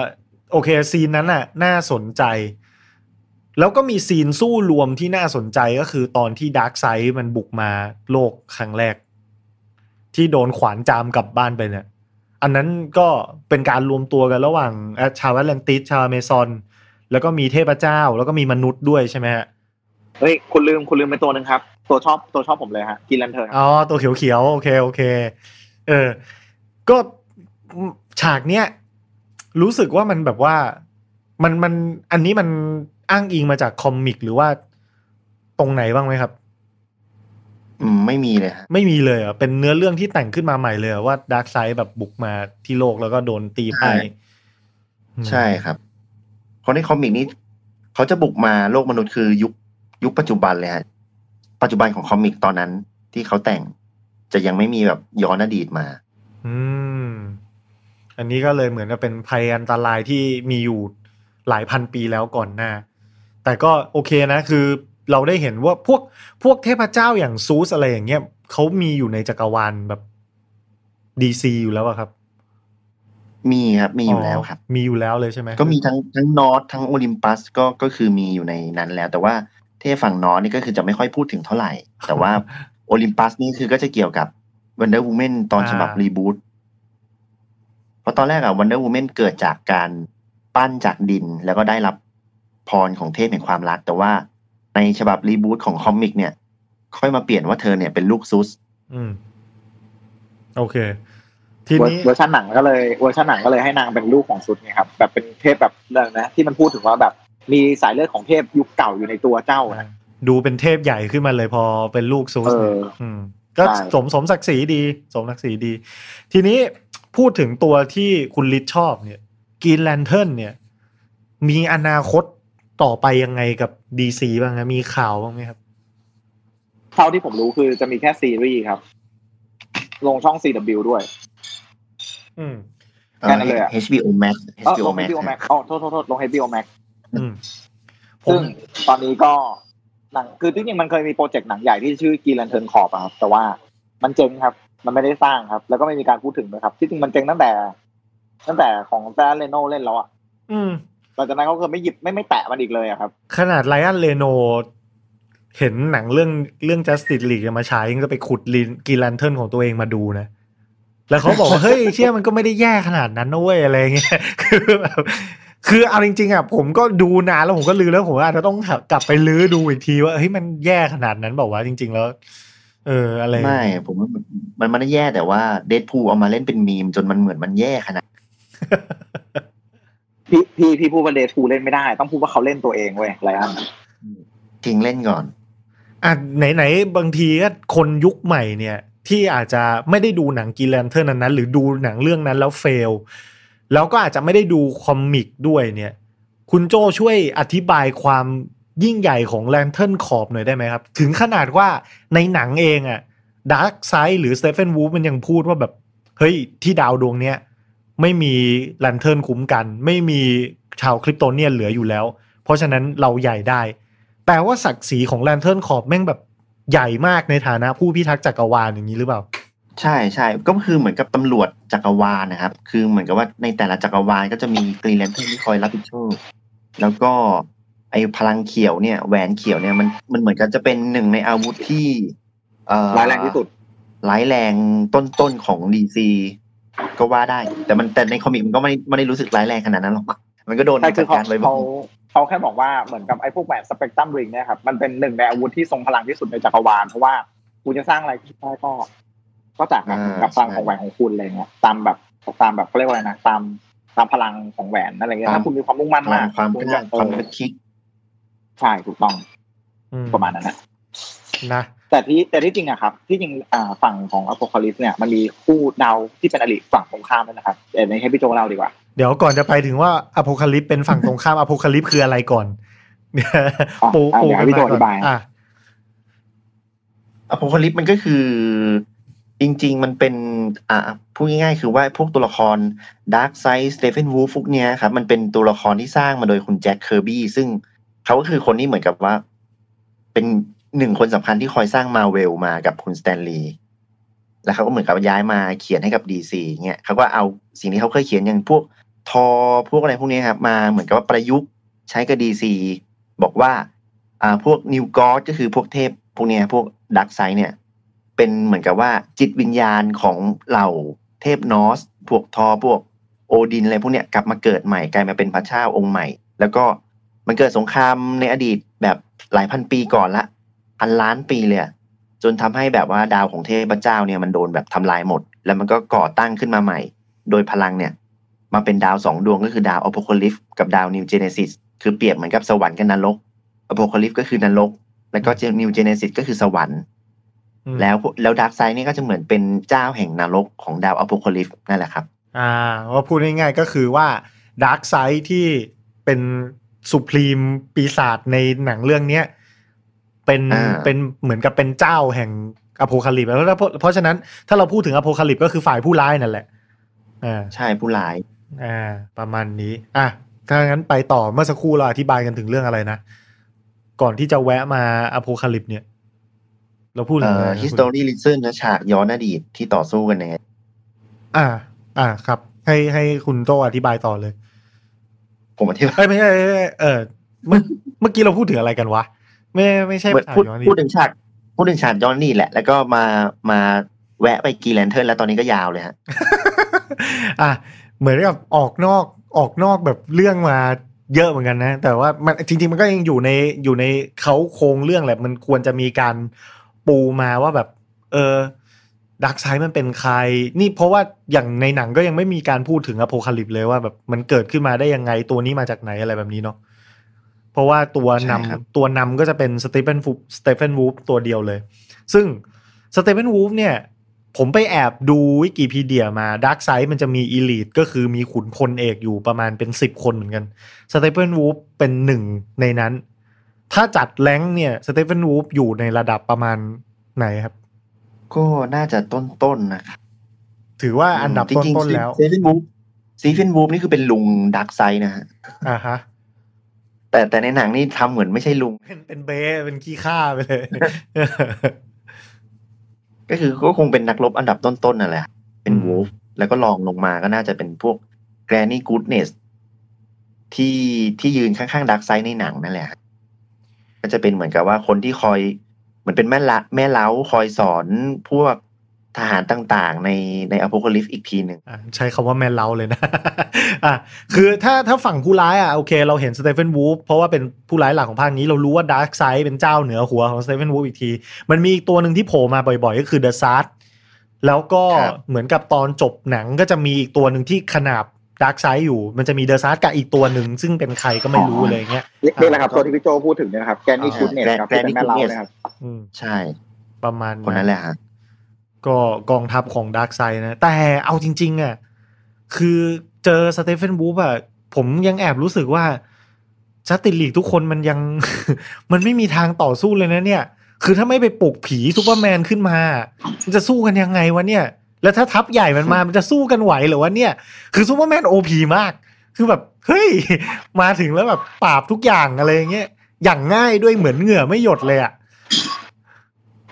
โอเคซีนนั้นน่ะ น่าสนใจ แล้วก็มีซีนสู้รวมที่น่าสนใจก็คือตอนที่ดาร์กไซด์มันบุกมาโลกครั้งแรก ที่โดนขวานจามกลับบ้านไปเนี่ย อันนั้นก็เป็นการรวมตัวกันระหว่างชาวแอตแลนติสชาวอเมซอน แล้วก็มีเทพเจ้า แล้วก็มีมนุษย์ด้วยใช่ไหมฮะเฮ้ยคุณลืมคุณลืมไปตัวหนึ่งครับ ตัวชอบตัวชอบผมเลยฮะ Green Lanternอ๋อตัวเขียวๆโอเคโอเค เออ ก็ฉากเนี้ยรู้สึกว่ามันแบบว่ามันมันอันนี้มันอ้างอิงมาจากคอมิกหรือว่าตรงไหนบ้างไหมครับ อืมไม่มีเลยฮะไม่มีเลยเหรอะเป็นเนื้อเรื่องที่แต่งขึ้นมาใหม่เลยเหรอว่าดาร์กไซด์แบบบุกมาที่โลกแล้วก็โดนตีไปใช่ครับ เพราะในคอมิกนี้เขาจะบุกมาโลกมนุษย์คือยุคยุคปัจจุบันเลยฮะปัจจุบันของ comic ตอนนั้นที่เขาแต่งจะยังไม่มีแบบย้อนอดีตมา อืม อันนี้ก็เลยเหมือนกับเป็นภัยอันตรายที่มีอยู่หลายพันปีแล้วก่อนหน้า แต่ก็โอเคนะคือเราได้เห็นว่าพวกพวกเทพเจ้าอย่างซูสอะไรอย่างเงี้ยเขามีอยู่ในจักรวาลแบบดีซีอยู่แล้วอะครับ มีครับมีอยู่แล้วครับ มีอยู่แล้วเลยใช่ไหมก็มีทั้งทั้งนอตทั้งโอลิมปัสก็ก็คือมีอยู่ในนั้นแล้ว แต่ว่าเทพฝั่งนอตนี่ก็คือจะไม่ค่อยพูดถึงเท่าไหร่ แต่ว่าโอลิมปัสนี่คือก็จะเกี่ยวกับ Wonder Woman ตอนฉบับรีบูตเพราะตอนแรกอะ Wonder Woman เกิดจากการปั้นจากดินแล้วก็ได้รับพรของเทพแห่งความรัก แต่ว่าในฉบับรีบูตของคอมิกเนี่ย ค่อยมาเปลี่ยนว่าเธอเนี่ยเป็นลูกซุส อืม โอเค ทีเวอร์นี้เวอร์ชันหนังก็เลยเวอร์ชันหนังก็เลยให้นางเป็นลูกของซูสไงครับแบบเป็นเทพแบบเรื่องนะที่มันพูดถึงว่าแบบมีสายเลือดของเทพยุคเก่าอยู่ในตัวเจ้านะดูเป็นเทพใหญ่ขึ้นมาเลยพอเป็นลูกซูสเอออืมก็ใช่สมสมศักดิ์ศรีดี สมศักดิ์ศรีดี ทีนี้พูดถึงตัวที่คุณลิศชอบเนี่ย Green Lantern เนี่ย มีอนาคตต่อไปยังไงกับดีซีบ้างครับมีข่าวบ้างไหมครับเท่าที่ผมรู้คือจะมีแค่ซีรีส์ครับ ลงช่อง CW ด้วย อืมเอ่อแค่นั้นเลยอะ HBO Max เออ HBO ลง Max HBO Max อ๋อโทษโทษโทษลง HBO Max อืมผซึ่มงตอนนี้ก็หนังคือที่จริงมันเคยมีโปรเจกต์หนังใหญ่ที่ชื่อกีรันเทิร์นขอบครับ แต่ว่ามันเจ๊งครับ มันไม่ได้สร้างครับ แล้วก็ไม่มีการพูดถึงนะครับ ที่จริงมันเจ๊งตั้งแต่ ตั้งแต่ของแซนเลโนเล่นแล้วอะอืม หลังจากนั้นเขาเคยไม่หยิบไม่ไม่แตะมันอีกเลยอะครับ ขนาดไลอันเลโนเห็นหนังเรื่องเรื่อง Justice League มาฉายยังก็ไปขุดลินกีแลนเทิร์นของตัวเองมาดูนะ แล้วเขาบอกว่าเฮ้ยเชื่อมันก็ไม่ได้แย่ขนาดนั้นนะเว้ยอะไรเงี้ยคือแบบคือเอาจริงๆอะผมก็ดูนานแล้วผมก็ลืมแล้วผมอาจจะต้องกลับไปลื้อดูอีกทีว่าเฮ้ยมันแย่ขนาดนั้นบอกว่าจริง ๆ แล้ว เอออะไรไม่ผมว่ามันมันไม่ได้แย่แต่ว่าเดดพูเอามาเล่นเป็นมีมจนมันเหมือนมันแย่ขนาดพี่พี่พี่พูดว่าเดทูเล่นไม่ได้ ต้องพูดว่าเขาเล่นตัวเองเว้ยไรอันทิ้งเล่นก่อนอะไหนๆบางทีก็คนยุคใหม่เนี่ย ที่อาจจะไม่ได้ดูหนัง Green Lantern นั้นๆหรือดูหนังเรื่องนั้นแล้ว fail แล้วก็อาจจะไม่ได้ดู comic ด้วยเนี่ย คุณโจช่วยอธิบายความยิ่งใหญ่ของ Lantern Corps หน่อยได้ไหมครับ ถึงขนาดว่าในหนังเองอะดาร์กไซด์หรือสเตเฟนวูฟมันยังพูดว่าแบบ เฮ้ย ที่ดาวดวงเนี้ยไม่มี Lantern คุ้มกัน ไม่มีชาวคริปโตเนียนเหลืออยู่แล้ว เพราะฉะนั้นเราใหญ่ได้แปลว่าศักดิ์ศรีของ Lantern Corps แม่งแบบ ใหญ่มากในฐานะผู้พิทักษ์จักรวาลอย่างนี้หรือเปล่า ใช่ใช่ก็คือเหมือนกับตำรวจจักรวาลนะครับ คือเหมือนกับว่าในแต่ละจักรวาลก็จะมี Green Lantern ที่คอยรับผิดชอบแล้วก็ไอ้พลังเขียวเนี่ยแหวนเขียวเนี่ยมันมันเหมือนกับจะเป็นหนึ่งในอาวุธที่เอ่อร้ายแรงที่สุดร้ายแรงต้นๆของดีซีก็ว่าได้ แต่มันแต่ในคอมิกมันก็ไม่ไม่ได้รู้สึกร้ายแรงขนาดนั้นหรอกมันก็โดนใช่คืจัอดเขาการไว้บ้าเขาง เขาแค่บอกว่าเหมือนกับไอ้พวกแหวนสเปกตรัมริงเนี่ยครับมันเป็นหนึ่งในอาวุธที่ทรงพลังที่สุดในจักรวาลเพราะว่าคุณจะสร้างอะไรก็ได้ก็ ก็จากแบบกับพลังของแหวนของคุณอะไรเงี้ยตามแบบตามแบบเขาเรียกว่าอะไรนะตามตามพลังของแหวนอะไรเงี้ยถ้าคุณมีความมุ่งมั่นพลัมางกความคุณกล้าจะความเออคิดใช่ถูกต้องอืมประมาณนั้นนะนะแต่ที่แต่ที่จริงอะครับ ที่จริงอ่าฝั่งของอ p พ c a ลิปเนี่ยมันมีคู่ดาวที่เป็นอริฝั่งตรงข้ามด้วยนะครับเดี๋ยวให้พี่โจเล่าดีกว่า เดี๋ยวก่อนจะไปถึงว่าอโพคาลิปเป็นฝั่งตรงข้ามอโพคาลิปคืออะไรก่อนอ๋อปูอะปูเดี๋ยวให้พี่โจอธิบายอะอโพคาลิปมันก็คือ จริง ๆ มันเป็น อ่าพูดง่ายๆคือว่าพวกตัวละครดาร์กไซส์สเตปเพนวูล์ฟพวกเนี้ยครับ มันเป็นตัวละครที่สร้างมาโดยคุณแจ็คเคอร์บี้ซึ่งเขาก็คือคนที่เหมือนกับว่า เป็นหนึ่งคนสำคัญที่คอยสร้างมาร์เวลมากับคุณสแตนลีย์แล้วเขาก็เหมือนกับย้ายมาเขียนให้กับดีซีเงี้ยเขาก็เอาสิ่งที่เขาเคยเขียนอย่างพวก ธอร์พวกอะไรพวกนี้ครับมาเหมือนกับว่าประยุกต์ใช้กับดีซีบอกว่าอ่าพวกนิวก็อดส์ก็คือพวกเทพพวกเนี้ยพวกดาร์กไซด์เนี่ยเป็นเหมือนกับว่าจิตวิญญาณของเหล่าเทพนอร์สพวกธอร์พวกโอดินอะไรพวกเนี้ยกลับมาเกิดใหม่กลายมาเป็นพระเจ้าองค์ใหม่ แล้วก็มันเกิดสงครามในอดีตแบบหลายพันปีก่อนละพันล้านปีเลยจนทำให้แบบว่าดาวของเทพเจ้าเนี่ยมันโดนแบบทำลายหมด แล้วมันก็ก่อตั้งขึ้นมาใหม่ โดยพลังเนี่ย มาเป็นดาวสองดวงก็คือดาวอ p โ c a ลิฟกับดาวนิวเจเนซิสคือเปรียบเหมือนกับสวรรค์กับนรกอ p โ c a ลิฟก็คือนรก แล้วก็นิวเจเนซิสก็คือสวรรค์อืมแล้วแล้วดาร์กไซด์นี่ก็จะเหมือนเป็นเจ้าแห่งนรกของดาวอ p โ c a ลิฟนั่นแหละครับ อ่าว่าพูดง่ายๆก็คือว่าดาร์กไซด์ที่เป็น supreme ปีศาจในหนังเรื่องเนี้ยเป็นอ่าเป็นเหมือนกับเป็นเจ้าแห่งอโพคาลิปแล้วเพราะเพราะฉะนั้นถ้าเราพูดถึงอโพคาลิปก็คือฝ่ายผู้ร้ายนั่นแหละอ่าใช่ผู้ร้าย อ่าประมาณนี้ อะถ้างั้นไปต่อเมื่อสักครู่เราอธิบายกันถึงเรื่องอะไรนะ ก่อนที่จะแวะมาอโพคาลิปเนี่ย เราพูดถึเอ่งอะไรอนะคุณ history lesson นะฉากย้อนอดีตที่ต่อสู้กันเนี่ยอ่า อ่าครับ ให้ให้คุณโตอธิบายต่อเลย ผมอธิบายเอ้ยไม่ใช่ไม่ใช่เออเมื่อเมื่อกี้เราพูดถึงอะไรกันวะ ไม่ไม่ใช่เหมือนฉากพูดย้อนพูดถึงฉากพูดถึงฉากย้อนนี่แหละ แล้วก็มามาแวะไปกีแลนเทิร์นแล้วตอนนี้ก็ยาวเลยฮะ อะ เหมือนกับออกนอกออกนอกแบบเรื่องมาเยอะเหมือนกันนะ แต่ว่ามันจริง ๆ มันก็ยังอยู่ในอยู่ในเค้าโครงเรื่องแหละ มันควรจะมีการปูมาว่าแบบ เออดาร์กไซด์มันเป็นใคร นี่เพราะว่าอย่างในหนังก็ยังไม่มีการพูดถึงอโพคาลิปเลยว่าแบบมันเกิดขึ้นมาได้ยังไงตัวนี้มาจากไหนอะไรแบบนี้เนาะเพราะว่าตัวนใช่ครับำตัวนำก็จะเป็นสเตปเพนวูล์ฟสเตปเพนวูล์ฟตัวเดียวเลย ซึ่งสเตปเพนวูล์ฟเนี่ย ผมไปแอบดูวิกิพีเดียมาด a r k ไซ d ์มันจะมี elite ก็คือมีขุนพลเอกอยู่ประมาณเป็นสิบคนเหมือนกันสเตปเพนวูล์ฟเป็นหนึ่งในนั้น ถ้าจัด rank เนี่ยสเตปเพนวูล์ฟอยู่ในระดับประมาณไหนครับ ก็น่าจะต้นๆนะครับถือว่าอันดับจริงต้นๆแล้วเซเฟนวูฟซีเฟนวูฟนี่คือเป็นลุงดาร์กไซด์นะฮะอ่าฮะแต่แต่ในหนังนี่ทำเหมือนไม่ใช่ลุง เป็นเป็นเบ๊เป็นขี้ข้าไปเลย ก็คือก็คงเป็นนักรบอันดับต้นๆนั่นแหละ เป็นอืมวูฟแล้วก็รองลงมาก็น่าจะเป็นพวกแกรนี่กูดเนสที่ที่ยืนข้างๆดาร์กไซด์ในหนังนั่นแหละ ก็จะเป็นเหมือนกับว่าคนที่คอยเหมือนเป็นแม่ละแม่เล้าคอยสอนพวก ทหารต่างๆ ในในอ p o c a l y p s e อีกทีหนึ่งอะใช้คำว่าแม่เล้าเลยนะอะคือถ้าถ้าฝั่งผู้ร้ายอะโอเค เราเห็นสเตปเพนวูล์ฟเพราะว่าเป็นผู้ร้ายหลักของภาคนี้เรารู้ว่าดาร์กไซด์เป็นเจ้าเหนือหัวของสเตปเพนวูล์ฟอีกที มันมีอีกตัวหนึ่งที่โผล่มาบ่อยๆ ก็คือเดอะซาร์แล้วก็เหมือนกับตอนจบหนังก็จะมีอีกตัวหนึ่งที่ขนาบดาร์กไซด์อยู่ มันจะมีเดอะซาร์กับอีกตัวหนึ่ง ซึ่งเป็นใครก็ไม่รู้เลยเงี้ยนี่แหละครับ ตัวที่พี่โจพูดถึงเนี่ยนะครับ แกรนนี่กูดเนสครับที่เป็นแม่เล้านะครับอืมใช่ ประมาณคนนั้นแหละฮะ ก็กองทัพของดาร์กไซด์นะ แต่เอาจริงๆอะคือเจอสเตปเพนวูล์ฟอะผมยังแอบรู้สึกว่าจัสตินลีกทุกคนมันยัง มันไม่มีทางต่อสู้เลยนะเนี่ย คือถ้าไม่ไปปลุกผีซูเปอร์แมนขึ้นมา มันจะสู้กันยังไงวะเนี่ย แล้วถ้าทัพใหญ่มันมา มันจะสู้กันไหวหรือวะเนี่ย คือซูเปอร์แมน OP มาก คือแบบ เฮ้ย มาถึงแล้วแบบปราบทุกอย่างอะไรเงี้ย อย่างง่ายด้วยเหมือนเหงื่อไม่หยดเลยอะ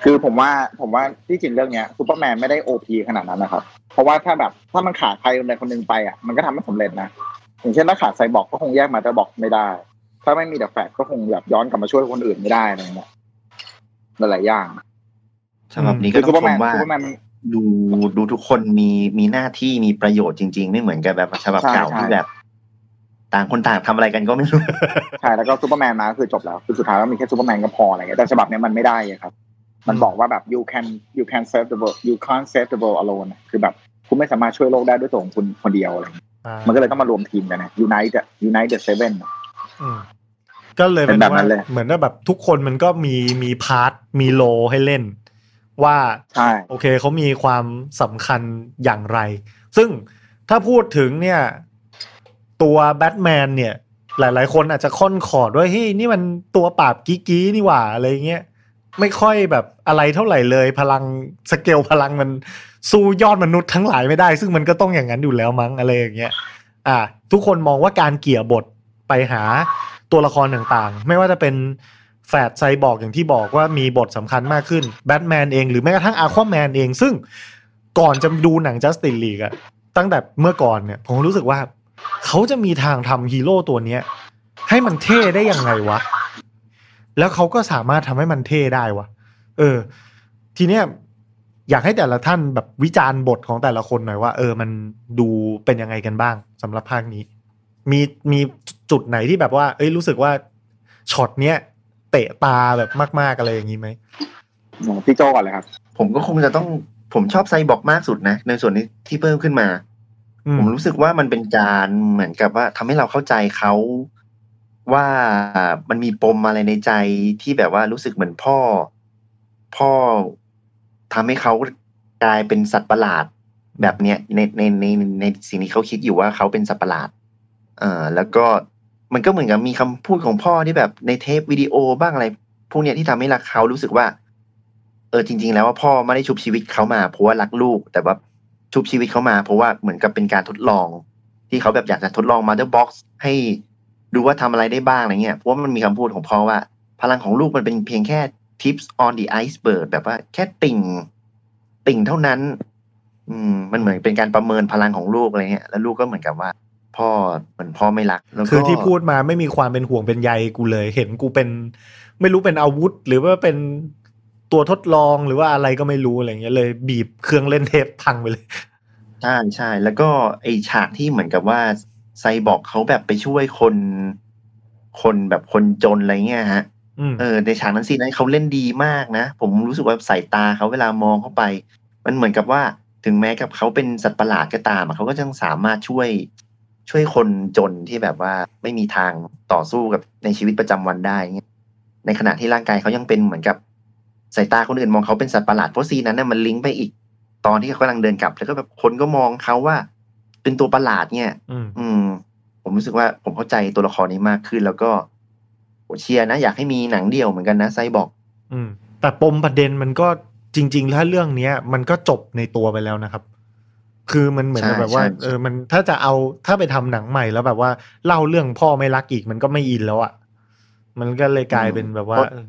คือผมว่าผมว่าที่จริงเรื่องเนี้ยซูเปอร์แมนไม่ได้ OP ขนาดนั้นนะครับ เพราะว่าถ้าแบบถ้ามันขาดใครคนใดคนหนึ่งไปอะมันก็ทำให้สำเร็จนะอย่างเช่นถ้าขาดไซบอร์กก็คงแยกมาแต่บอกไม่ได้ ถ้าไม่มีเดอะแฟลชก็คงแบบย้อนกลับมาช่วยคนอื่นไม่ได้อะไรเงี้ยหลายๆอย่างสำหรับนี้คืก็อต้ซูองเปอร์ชแมนมว่าซูเปอร์แมนดูดูทุกคนมีมีหน้าที่มีประโยชน์จริง ๆ ไม่เหมือนกับแบบฉบับใช่เก่าใช่ที่แบบ ต่างคนต่างทำอะไรกันก็ไม่รู้ใช่แล้วก็ซูเปอร์แมนมาก็คือจบแล้วคือสุดท้ายก็มีแค่ซูเปอร์แมนก็พออะไรเงี้ยแต่ฉบับเนี้ยมันไม่ได้อะครับ มันบอกว่าแบบ you can you can save the world you can't save the world alone อะคือแบบคุณไม่สามารถช่วยโลกได้ด้วยตัวของคุณคนเดียวอะไรเงี้ยอ่ามันก็เลยต้องมารวมทีมกันนะ unite อะ unite the seven อะอืมก็เลยเป็นแบบนั้ว่านเลยเหมือนว่าแบบทุกคนมันก็มีมี part มี role ให้เล่น ว่าใช่โอเคเขามีความสำคัญอย่างไร ซึ่งถ้าพูดถึงเนี่ย ตัวแบทแมนเนี่ย หลาย ๆ คนอาจจะค่อนขอดว่าเฮ้ยนี่มันตัวปราบกี้กี้นี่หว่าอะไรเงี้ย ไม่ค่อยแบบอะไรเท่าไหร่เลย พลังสเกลพลังมันสู้ยอดมนุษย์ทั้งหลายไม่ได้ ซึ่งมันก็ต้องอย่างนั้นอยู่แล้วมั้งอะไรอย่างเงี้ย อ่า ทุกคนมองว่าการเกลี่ยบทไปหาตัวละครต่างๆ ไม่ว่าจะเป็นแฟลชไซบอร์กอย่างที่บอกว่ามีบทสำคัญมากขึ้นแบทแมนเองหรือแม้กระทั่งอาควาแมนเอง ซึ่งก่อนจะดูหนัง Justice League อะตั้งแต่เมื่อก่อนเนี่ย ผมรู้สึกว่า เขาจะมีทางทำฮีโร่ตัวเนี้ย ให้มันเท่ได้ยังไงวะ แล้วเขาก็สามารถทำให้มันเท่ได้วะเออ ทีเนี้ยอยากให้แต่ละท่านแบบวิจารณ์บทของแต่ละคนหน่อยว่า เออ มันดูเป็นยังไงกันบ้างสำหรับภาคนี้ มีมีจุดไหนที่แบบว่า เอ้ยรู้สึกว่าช็อตเนี้ยเตะตาแบบมาก ๆอะไรอย่างนี้ไหมพี่โจก่อนเลยครับ ผมก็คงจะต้องผมชอบไซบอร์กมากสุดนะ ในส่วนนี้ที่เพิ่มขึ้นมาอืมผมรู้สึกว่ามันเป็นการเหมือนกับว่าทำให้เราเข้าใจเขา ว่ามันมีปมอะไรในใจที่แบบว่ารู้สึกเหมือนพ่อ พ่อทำให้เขากลายเป็นสัตว์ประหลาด แบบเนี้ยในในในในสิ่งที่เขาคิดอยู่ว่าเขาเป็นสัตว์ประหลาด เอ่อแล้วก็มันก็เหมือนกับมีคำพูดของพ่อที่แบบในเทปวิดีโอบ้างอะไรพวกเนี้ยที่ทำให้รักเขารู้สึกว่า เออจริง ๆ แล้วว่าพ่อไม่ได้ชุบชีวิตเขามาเพราะว่ารักลูก แต่ว่าชุบชีวิตเขามาเพราะว่าเหมือนกับเป็นการทดลอง ที่เขาแบบอยากจะทดลองมา t เ e r Box ให้ ดูว่าทำอะไรได้บ้างอะไรเงี้ยเพราะว่ามันมีคำพูดของพ่อว่า พลังของลูกมันเป็นเพียงแค่ tips on the iceberg แบบว่าแค่ติ่ง ติ่งเท่านั้น อืม มันเหมือนเป็นการประเมินพลังของลูกอะไรเงี้ยแล้วลูกก็เหมือนกับว่า พ่อเหมือนพ่อไม่รักแล้วก็คือที่พูดมาไม่มีความเป็นห่วงเป็นใยกูเลย เห็นกูเป็น ไม่รู้เป็นอาวุธ หรือว่าเป็นตัวทดลองหรือว่าอะไรก็ไม่รู้อะไรเงี้ยเลย บีบเครื่องเล่นเทปพังไปเลยใช่ใช่แล้วก็ไอฉากที่เหมือนกับว่า ไซบอร์กเขาแบบไปช่วยคน คนแบบคนจนอะไรเงี้ยฮะอืมเออในฉากนั้นซีนนั้นเขาเล่นดีมากนะ ผมรู้สึกว่าสายตาเขาเวลามองเข้าไป มันเหมือนกับว่าถึงแม้กับเขาเป็นสัตว์ประหลาดก็ตามอะเขาก็ยังสามารถช่วย ช่วยคนจนที่แบบว่าไม่มีทางต่อสู้กับในชีวิตประจำวันได้เงี้ยในขณะที่ร่างกายเขายังเป็นเหมือนกับสายตาคนอื่นมองเขาเป็นสัตว์ประหลาดเพราะซีนนั้นน่ะมันลิงก์ไปอีก ตอนที่เขากำลังเดินกลับ แล้วก็แบบคนก็มองเขาว่า เป็นตัวประหลาดเนี่ยอืมอืม ผมรู้สึกว่าผมเข้าใจตัวละครนี้มากขึ้น แล้วก็โหเชียร์นะ อยากให้มีหนังเดี่ยวเหมือนกันนะไซบอร์กอืม แต่ปมประเด็นมันก็จริง ๆ ถ้าเรื่องเนี้ย มันก็จบในตัวไปแล้วนะครับ คือมันเหมือนกับแบบว่า เออ มันถ้าจะเอาถ้าไปทำหนังใหม่แล้วแบบว่าเล่าเรื่องพ่อไม่รักอีกมันก็ไม่อินแล้วอะ่ะมันก็เลยกลายเป็นแบบว่าเออ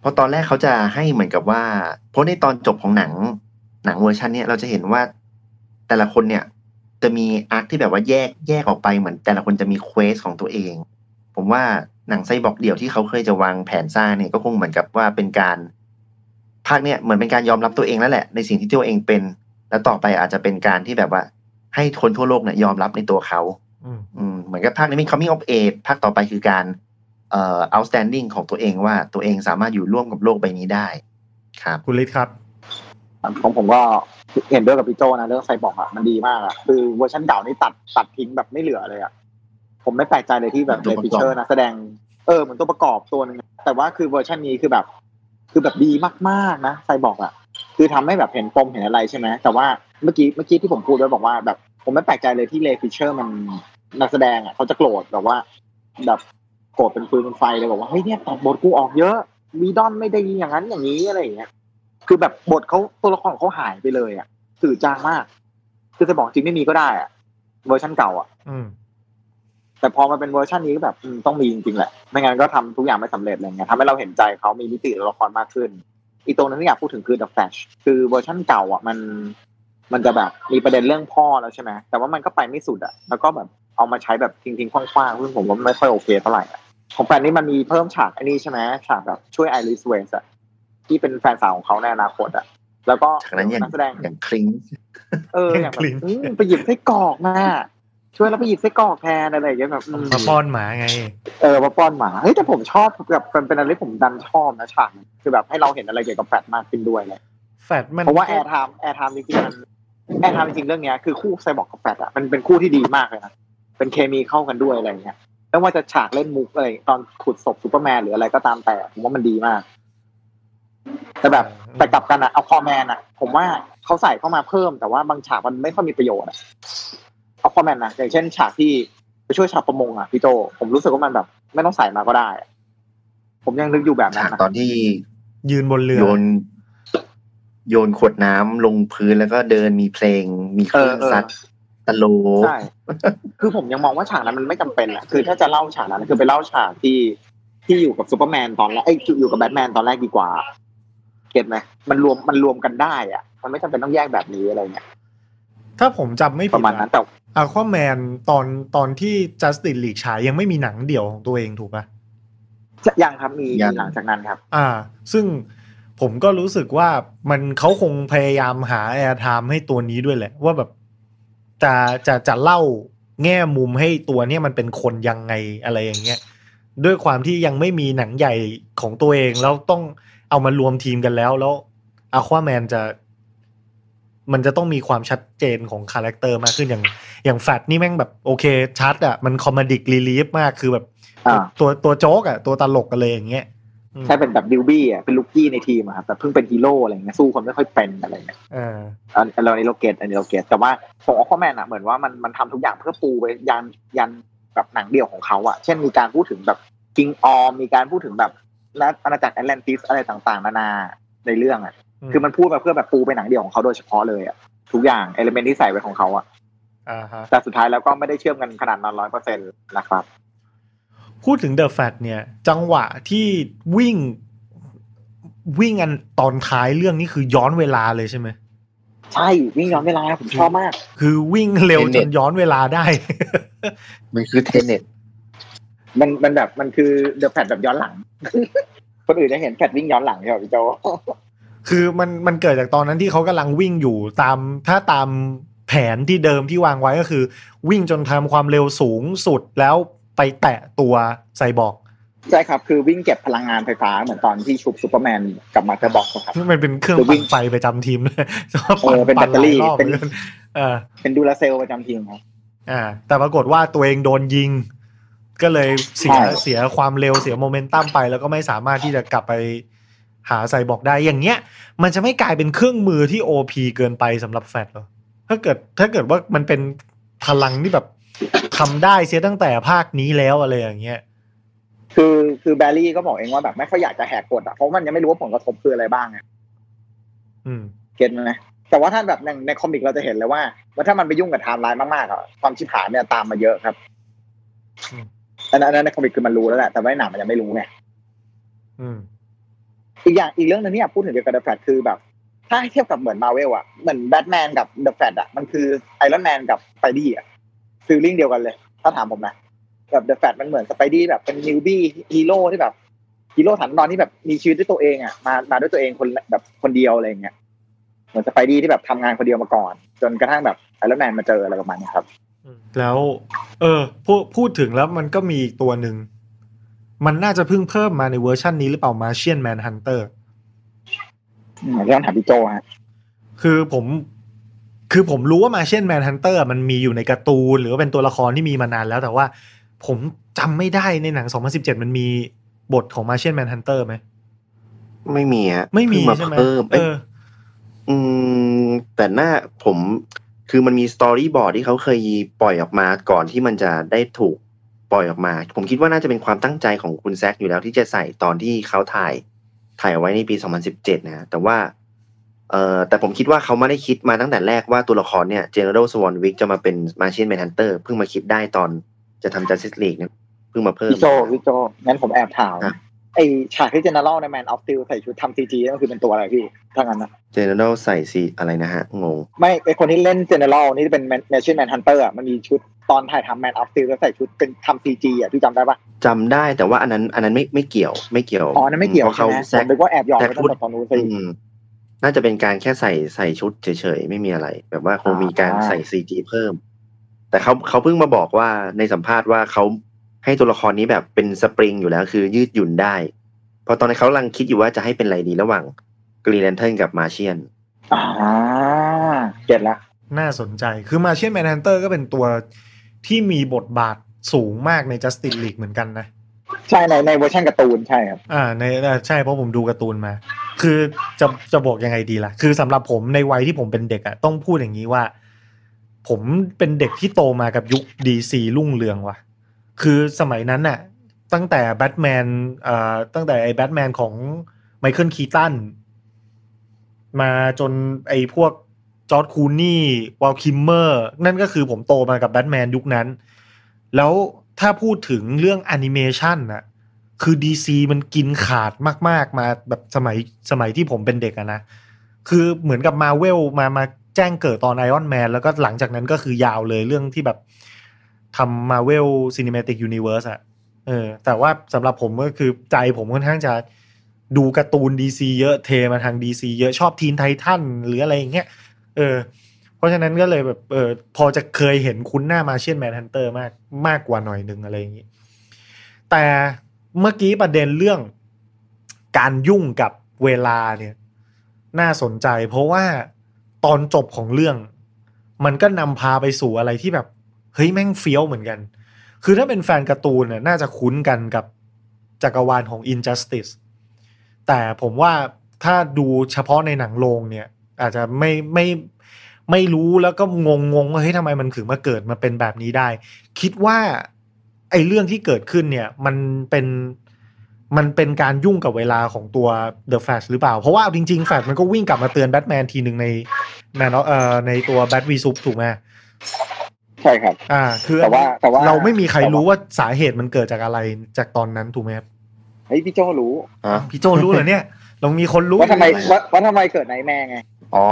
เพราะตอนแรกเขาจะให้เหมือนกับว่า เพราะในตอนจบของหนัง หนังเวอร์ชันเนี้ยเราจะเห็นว่าแต่ละคนเนี่ย จะมี arc ที่แบบว่าแยกแยกออกไปเหมือน แต่ละคนจะมี quest ของตัวเอง ผมว่าหนังไซบอร์กเดี่ยวที่เขาเคยจะวางแผนสร้างเนี่ยก็คงเหมือนกับว่าเป็นการภาคเนี้ยเหมือนเป็นการยอมรับตัวเองแล้วแหละ ในสิ่งที่ตัวเองเป็น แล้วต่อไปอาจจะเป็นการที่แบบว่า ให้คนทั่วโลกเนี่ยยอมรับในตัวเขาอืมอืมเหมือนกับภาคนี้มี coming of age ภาคต่อไปคือการเอ่อ outstanding ของตัวเองว่าตัวเองสามารถอยู่ร่วมกับโลกใบนี้ได้ ครับ คุณฤทธิ์ครับ ของผมก็เห็นด้วยกับพี่โจนะเรื่องไซบอร์กอะมันดีมากอะคือเวอร์ชันเก่านี่ตัดตัดทิ้งแบบไม่เหลือเลยอะผมไม่แปลกใจเลยที่แบบตัวประกอบฟิชเชอร์นักแสดงเออเหมือนตัวประกอบตัวหนึ่งแต่ว่าคือเวอร์ชันนี้คือแบบ คือแบบดีมากๆนะไซบอร์กอะ คือทำให้แบบเห็นปมเห็นอะไรใช่ไหมแต่ว่าเมื่อกี้เมื่อกี้ที่ผมพูดไว้บอกว่าแบบผมไม่แปลกใจเลยที่เรย์ ฟิชเชอร์มันนักแสดงอะเขาจะโกรธแบบว่า แบบโกรธเป็นฟืนเป็นไฟเลยบอกว่าเฮ้ยเนี่ยตัดบทกูออกเยอะวีดอนไม่ได้อย่างนั้นอย่างนี้อะไรอย่างเงี้ย คือแบบบทเขาตัวละครของเขาหายไปเลยอะจืดจางมาก คือจะบอกจริงไม่มีก็ได้อะเวอร์ชันเก่าอะอืมแต่พอมาเป็นเวอร์ชันนี้ก็แบบอืมต้องมีจริงๆแหละ ไม่งั้นก็ทำทุกอย่างไม่สำเร็จอะไรเงี้ยทำให้เราเห็นใจเขามีมิติตัวละครมากขึ้น อีกตรงนึงที่อยากพูดถึงคือ The Flash คือเวอร์ชันเก่าอะมัน มันจะแบบมีประเด็นเรื่องพ่อแล้วใช่ไหมแต่ว่ามันก็ไปไม่สุดอะ แล้วก็แบบเอามาใช้แบบทิ้งๆขว้างๆซึ่งผมว่าไม่ค่อยโอเคเท่าไหร่อะของแฟลชนี้มันมีเพิ่มฉากไอ้นี่ใช่ไหมฉากแบบช่วยไอริสเวสอะ ที่เป็นแฟนสาวของเขาในอนาคตอะแล้วก็ฉากนั้นยังนักแสดงอย่างคลิงเอออย่างแบบอืมไปหยิบไส้กรอกมาช่วยแล้วไปหยิบไส้กรอกแทนอะไรอย่างเงี้ยแบบอืมมาป้อนหมาไง เออมาป้อนหมาเฮ้ยแต่ผมชอบแบบเป็นเป็นอะไรที่ผมดันชอบนะฉากนี้คือแบบให้เราเห็นอะไรเกี่ยวกับแฟลชมากขึ้นด้วยเลยแฟลชมันเพราะว่า airtime airtime จริงๆมัน airtime จริงๆเรื่องเนี้ยคือคู่ไซบอร์กกับแฟลชอะมันเป็นคู่ที่ดีมากเลยนะเป็นเคมีเข้ากันด้วยอะไรอย่างเงี้ยไม่ว่าจะฉากเล่นมุกอะไรตอนขุดศพซูเปอร์แมนหรืออะไรก็ตามแต่ผมว่ามันดีมาก แต่แบบแต่กลับกันอะอควาแมนอะผมว่าเขาใส่เข้ามาเพิ่มแต่ว่าบางฉากมันไม่ค่อยมีประโยชน์อะอควาแมนนะอย่างเช่น ฉากที่ไปช่วยชาวประมงอะพี่โจผมรู้สึกว่ามันแบบ ไม่ต้องใส่มาก็ได้อะผมยังนึกอยู่แบบฉากนั้นนะตอนที่ยืนบนเรือโยนโยนขวดน้ำลงพื้นแล้วก็เดินมีเพลง มีเครื่องเออเออซัดตะโลใช่คือผมยังมองว่าฉากนั้นมันไม่จำเป็นอะคือถ้าจะเล่าฉากนั้นคือไปเล่าฉากที่ที่อยู่กับซูเปอร์แมนตอนแรกเอ้ยอยู่กับแบทแมนตอนแรกดีกว่า get ไหมมันรวมมันรวมกันได้อะมันไม่จำเป็นต้องแยกแบบนี้อะไรเงี้ยถ้าผมจำไม่ปผิดระมาณนั้นแต่อะควาแมนตอนตอนที่ Justice League ฉายยังไม่มีหนังเดี่ยวของตัวเองถูกปะยังครับมียังมีหลังจากนั้นครับ อ่า ซึ่งผมก็รู้สึกว่ามันเขาคงพยายามหาแอร์ไทม์ให้ตัวนี้ด้วยแหละ ว่าแบบจะจะจะเล่าแง่มุมให้ตัวเนี้ยมันเป็นคนยังไงอะไรอย่างเงี้ย ด้วยความที่ยังไม่มีหนังใหญ่ของตัวเองแล้วต้อง เอามารวมทีมกันแล้ว แล้วอะควาแมนจะ มันจะต้องมีความชัดเจนของ character มากขึ้นอย่าง อย่างแฟลชนี่แม่งแบบโอเคชัดอะมัน comedic relief มากคือแบบอ่าตัวตัวโจ๊กอะตัวตลกกันเลยอย่างเงี้ยอืมใช่เป็นแบบ newbie อะเป็น rookie ในทีมอะครับแต่เพิ่งเป็นฮีโร่อะไรเงี้ยสู้คนไม่ค่อยเป็นอะไรเงี้ยเอออันอันนี้เรา get อันนี้เรา get แต่ว่าของอควาแมนอะเหมือนว่ามันมันทำทุกอย่างเพื่อปูไปยันยันแบบหนังเดียวของเขาอะ เช่นมีการพูดถึงแบบคิงออร์มมีการพูดถึงแบบ และอาณาจักรแอตแลนติสอะไรต่างๆ นานาในเรื่องอะ คือมันพูดมาเพื่อแบบปูไปหนังเดียวของเขาโดยเฉพาะเลยอะทุกอย่างเอลเมนที่ใส่ไว้ของเขาอะอ่าฮะแต่สุดท้ายแล้วก็ไม่ได้เชื่อมกันขนาดนั้นร้อยเปอร์เซ็นต์นะครับ พูดถึงเดอะแฟตเนี่ย จังหวะที่วิ่งวิ่งอันตอนท้ายเรื่องนี้คือย้อนเวลาเลยใช่ไหมใช่วิ่งย้อนเวลาผมชอบมาก คือวิ่งเร็วจนย้อนเวลาได้ มันคือเทเน็ต มันมันแบบมันคือเดอะแฟลชแบบย้อนหลัง คนอื่นจะเห็นแฟลชวิ่งย้อนหลังใช่ไหมพี่โจคือมันมันเกิดจากตอนนั้นที่เขากำลังวิ่งอยู่ตามถ้าตามแผนที่เดิมที่วางไว้ก็คือ วิ่งจนทำความเร็วสูงสุดแล้วไปแตะตัวไซบอร์กใช่ครับ คือวิ่งเก็บพลังงานไฟฟ้าเหมือนตอนที่ชุบซูเปอร์แมนกับมาร์เกอร์บ็อกซ์ครับมันเป็นเครื่องคือวิ่งปั่นไฟประจำทีมด้วยเออเป็นแบตเตอรี่ปั่นหลายรอบเหมือนกันเออเป็นดูลาเซลประจำทีมครับอ่า แต่ปรากฏว่าตัวเองโดนยิง ก็เลยเสียใช่เสียความเร็วเสียโมเมนตัมไป แล้วก็ไม่สามารถที่จะกลับไปหาไซบอร์กได้อย่างเงี้ย มันจะไม่กลายเป็นเครื่องมือที่โอพเกินไปสำหรับแฟดเหรอถ้าเกิดถ้าเกิดว่ามันเป็นพลังที่แบบทำได้เสียตั้งแต่ภาคนี้แล้วอะไรอย่างเงี้ยคือคือแบรี่ก็บอกเองว่าแบบไม่ค่อยอยากจะแหกกฎอะเพราะมันยังไม่รู้ว่าผลกระทบคืออะไรบ้างไงอืม get ไหมแต่ว่าถ้าแบบในใน comic เราจะเห็นเลยว่าว่าถ้ามันไปยุ่งกับไทม์ไลน์มากๆอะความชิบหายเนี่ยตามมาเยอะครับ อืมอันนั้นอันนั้นใน comic คือมันรู้แล้วแหละแต่ว่าในหนังมันยังไม่รู้ไงอืมอีกอย่างอีกเรื่องหนึ่งที่อยากพูดถึงเกี่ยวกับเดอะแฟลชคือแบบ ถ้าให้เทียบกับเหมือนมาร์เวลอะเหมือนแบทแมนกับเดอะแฟลชอะมันคือไอรอนแมนกับสไปดี้อะ feeling เดียวกันเลย ถ้าถามผมนะแบบเดอะแฟลชมันเหมือนสไปดี้แบบเป็น newbie ฮีโร่ที่แบบฮีโร่ฐานนอนที่แบบมีชีวิตด้วยตัวเองอะมามาด้วยตัวเองคนแบบคนเดียวอะไรอย่างเงี้ยเหมือนสไปดี้ที่แบบทำงานคนเดียวมาก่อน จนกระทั่งแบบไอรอนแมนมาเจออะไรประมาณนี้ครับ แล้ว เออพูดพูดถึงแล้วมันก็มีอีกตัวหนึ่ง มันน่าจะเพิ่งเพิ่มมาในเวอร์ชันนี้หรือเปล่ามาเชียนแมนฮันเตอร์อืมเรื่องถามพี่โจฮะคือผม คือผมรู้ว่ามาเชียนแมนฮันเตอร์มันมีอยู่ในการ์ตูน หรือว่าเป็นตัวละครที่มีมานานแล้ว แต่ว่าผมจำไม่ได้ในหนัง 2017 มันมีบทของมาเชียนแมนฮันเตอร์ไหม ไม่มีฮะไม่มีเพิ่งใช่ไหมเพิ่มเอออืม แต่หน้าผม คือมันมี storyboard ที่เขาเคยปล่อยออกมาก่อนที่มันจะได้ถูกปล่อยออกมา ผมคิดว่าน่าจะเป็นความตั้งใจของคุณแซคอยู่แล้วที่จะใส่ตอนที่เขาถ่ายถ่ายเอาไว้ในปี 2017นะฮะแต่ว่าเอ่อแต่ผมคิดว่าเขาไม่ได้คิดมาตั้งแต่แรกว่าตัวละครเนี่ย General Swanwick จะมาเป็น Martian Manhunter เพิ่งมาคิดได้ตอนจะทำ Justice League เนี่ยเพิ่งมาเพิ่มพี่โจพี่โจงั้นผมแอบถามครับ ไอฉากที่เจเนอเรลในแมนออฟติลใส่ชุดทำซีจีนั่นคือเป็นตัวอะไรพี่ถ้างั้นนะ General ใส่สีอะไรนะฮะ งง ไม่ไอคนที่เล่นเจเนอเรลนี่เป็นแมชชีนแมนฮันเตอร์อะมันมีชุดตอนถ่ายทำแมนออฟติลแล้วใส่ชุดเป็นทำซีจีอะพี่จำได้ปะจำได้แต่ว่าอันนั้นอันนั้นไม่ไม่เกี่ยวไม่เกี่ยวอ๋อนั่นไม่เกี่ยวพราะใช่เขาไหมแซผกมนึกว่าแอบหยอกแต่ไปพูตั้ดงแต่ตอนนู้นสิอืมน่าจะเป็นการแค่ใส่ใส่ชุดเฉยๆไม่มีอะไร แบบว่าคงมีการอ่าใส่ซีจีเพิ่ม แต่เขาเขาเพิ่งมาบอกว่าในสัมภาษณ์ว่าเขา ให้ตัวละครนี้แบบเป็นสปริงอยู่แล้วคือยืดหยุ่นได้ เพราะตอนนี้นเขากำลังคิดอยู่ว่าจะให้เป็นอะไรดีระหว่าง Green Lantern กับ Martianอ่า get ละน่าสนใจคือ Martian Manhunter ก็เป็นตัวที่มีบทบาทสูงมากใน Justice League เหมือนกันนะ ใช่ในในเวอร์ชันการ์ตูนใช่ครับ อ่าในอ่าใช่เพราะผมดูการ์ตูนมา คือจะจะบอกยังไงดีล่ะ คือสำหรับผมในวัยที่ผมเป็นเด็กอะต้องพูดอย่างนี้ว่า ผมเป็นเด็กที่โตมากับยุค DC รุ่งเรืองว่ะ คือสมัยนั้นน่ะ ตั้งแต่แบทแมนเอ่อตั้งแต่ไอ้แบทแมนของ Michael Keaton มาจนไอ้พวก George Clooney Val Kilmer นั่นก็คือผมโตมากับแบทแมนยุคนั้น แล้วถ้าพูดถึงเรื่องแอนิเมชันน่ะคือ DC มันกินขาดมาก ๆ มาแบบสมัยสมัยที่ผมเป็นเด็กอะนะ คือเหมือนกับมาเวลมามาแจ้งเกิดตอน Iron Man แล้วก็หลังจากนั้นก็คือยาวเลยเรื่องที่แบบ ทำ Marvel Cinematic Universe อะเออแต่ว่าสำหรับผมก็คือใจผมค่อนข้างจะดูการ์ตูน DC เยอะเทมาทาง DC เยอะชอบ Teen Titans หรืออะไรอย่างเงี้ยเออ เพราะฉะนั้นก็เลยแบบเออพอจะเคยเห็นคุ้นหน้า Martian Manhunter มากมากกว่าหน่อยหนึ่งอะไรอย่างงี้ แต่เมื่อกี้ประเด็นเรื่องการยุ่งกับเวลาเนี่ย น่าสนใจเพราะว่าตอนจบของเรื่อง มันก็นำพาไปสู่อะไรที่แบบ เฮ้ยแม่งเฟี้ยวเหมือนกัน คือถ้าเป็นแฟนการ์ตูนเนี่ยน่าจะคุ้นกันกับจักรวาลของ Injustice แต่ผมว่าถ้าดูเฉพาะในหนังโรงเนี่ย อาจจะไม่ไม่ไม่รู้แล้วก็งงงๆว่าเฮ้ยทำไมมันถึงมาเกิดมาเป็นแบบนี้ได้ คิดว่าไอ้เรื่องที่เกิดขึ้นเนี่ยมันเป็นมันเป็นการยุ่งกับเวลาของตัว The Flash หรือเปล่า เพราะว่าเอาจริงๆ Flash มันก็วิ่งกลับมาเตือนแบทแมนทีหนึ่งในแมนเอ่อในตัว Bat v Sup ถูกไหม ใช่ครับ อ่า คือแต่ว่าแต่ว่าเราไม่มีใครแต่ว่ารู้ว่าสาเหตุมันเกิดจากอะไรจากตอนนั้นถูกไหมครับเฮ้ยพี่โจรู้ฮะพี่โจรู้เหรอเนี่ยเรามีคนรู้ว่าทำไมว่าว่าทำไมเกิด nightmare ไง อ๋อ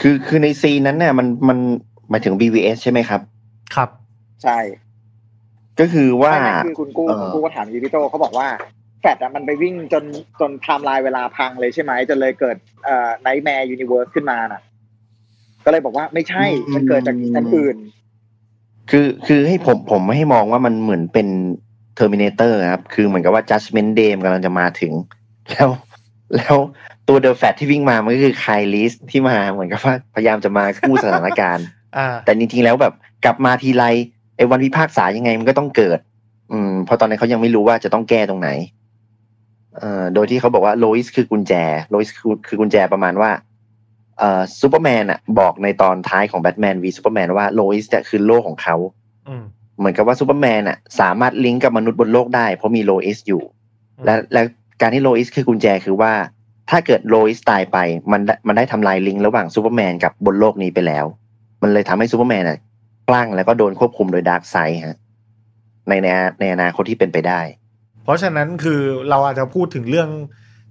คือคือในซีนนั้นเนี่ยมันมันหมายถึง BVS ใช่ไหมครับ ครับ ใช่ ก็คือว่าไม่ไม่คือคุณกู้เออคุณกู้ก็ถามอยู่พี่โจเขาบอกว่าแฟดอะมันไปวิ่งจนจนไทม์ไลน์เวลาพังเลยใช่ไหมจนเลยเกิดเอ่อ nightmare universe ขึ้นมาน่ะ ก็เลยบอกว่าไม่ใช่ มันเกิดจากอันอื่น คือคือให้ผมผมไม่ให้มองว่ามันเหมือนเป็น Terminator ครับ คือเหมือนกับว่า Judgment Day มันกำลังจะมาถึง แล้วแล้วตัว The Flash ที่วิ่งมา มันก็คือ Kyle Reese ที่มาเหมือนกับว่าพยายามจะมากู้สถานการณ์อ่าแต่จริงๆแล้วแบบกลับมาทีไรไอ้วันพิพากษายังไงมันก็ต้องเกิด อืมเพราะตอนนี้นเขายังไม่รู้ว่าจะต้องแก้ตรงไหนเอ่อโดยที่เขาบอกว่าโลอิสคือกุญแจโลอิสคือคือกุญแจประมาณว่าเอ่อ ซูเปอร์แมนอะบอกในตอนท้ายของแบทแมนวีซูเปอร์แมนว่าโลอิสจะคือโลกของเขาอืมเหมือนกับว่าซูเปอร์แมนอะสามารถลิงก์กับมนุษย์บนโลกได้ เพราะมีโลอิสอยู่ และและการที่โลอิสคือกุญแจคือว่า ถ้าเกิดโลอิสตายไปมันได้มันได้ทำลายลิงก์ระหว่างซูเปอร์แมนกับบนโลกนี้ไปแล้ว มันเลยทำให้ซูเปอร์แมนอะคลั่งแล้วก็โดนควบคุมโดย Darkseid ฮะในในในอนาคตที่เป็นไปได้ เพราะฉะนั้นคือเราอาจจะพูดถึงเรื่อง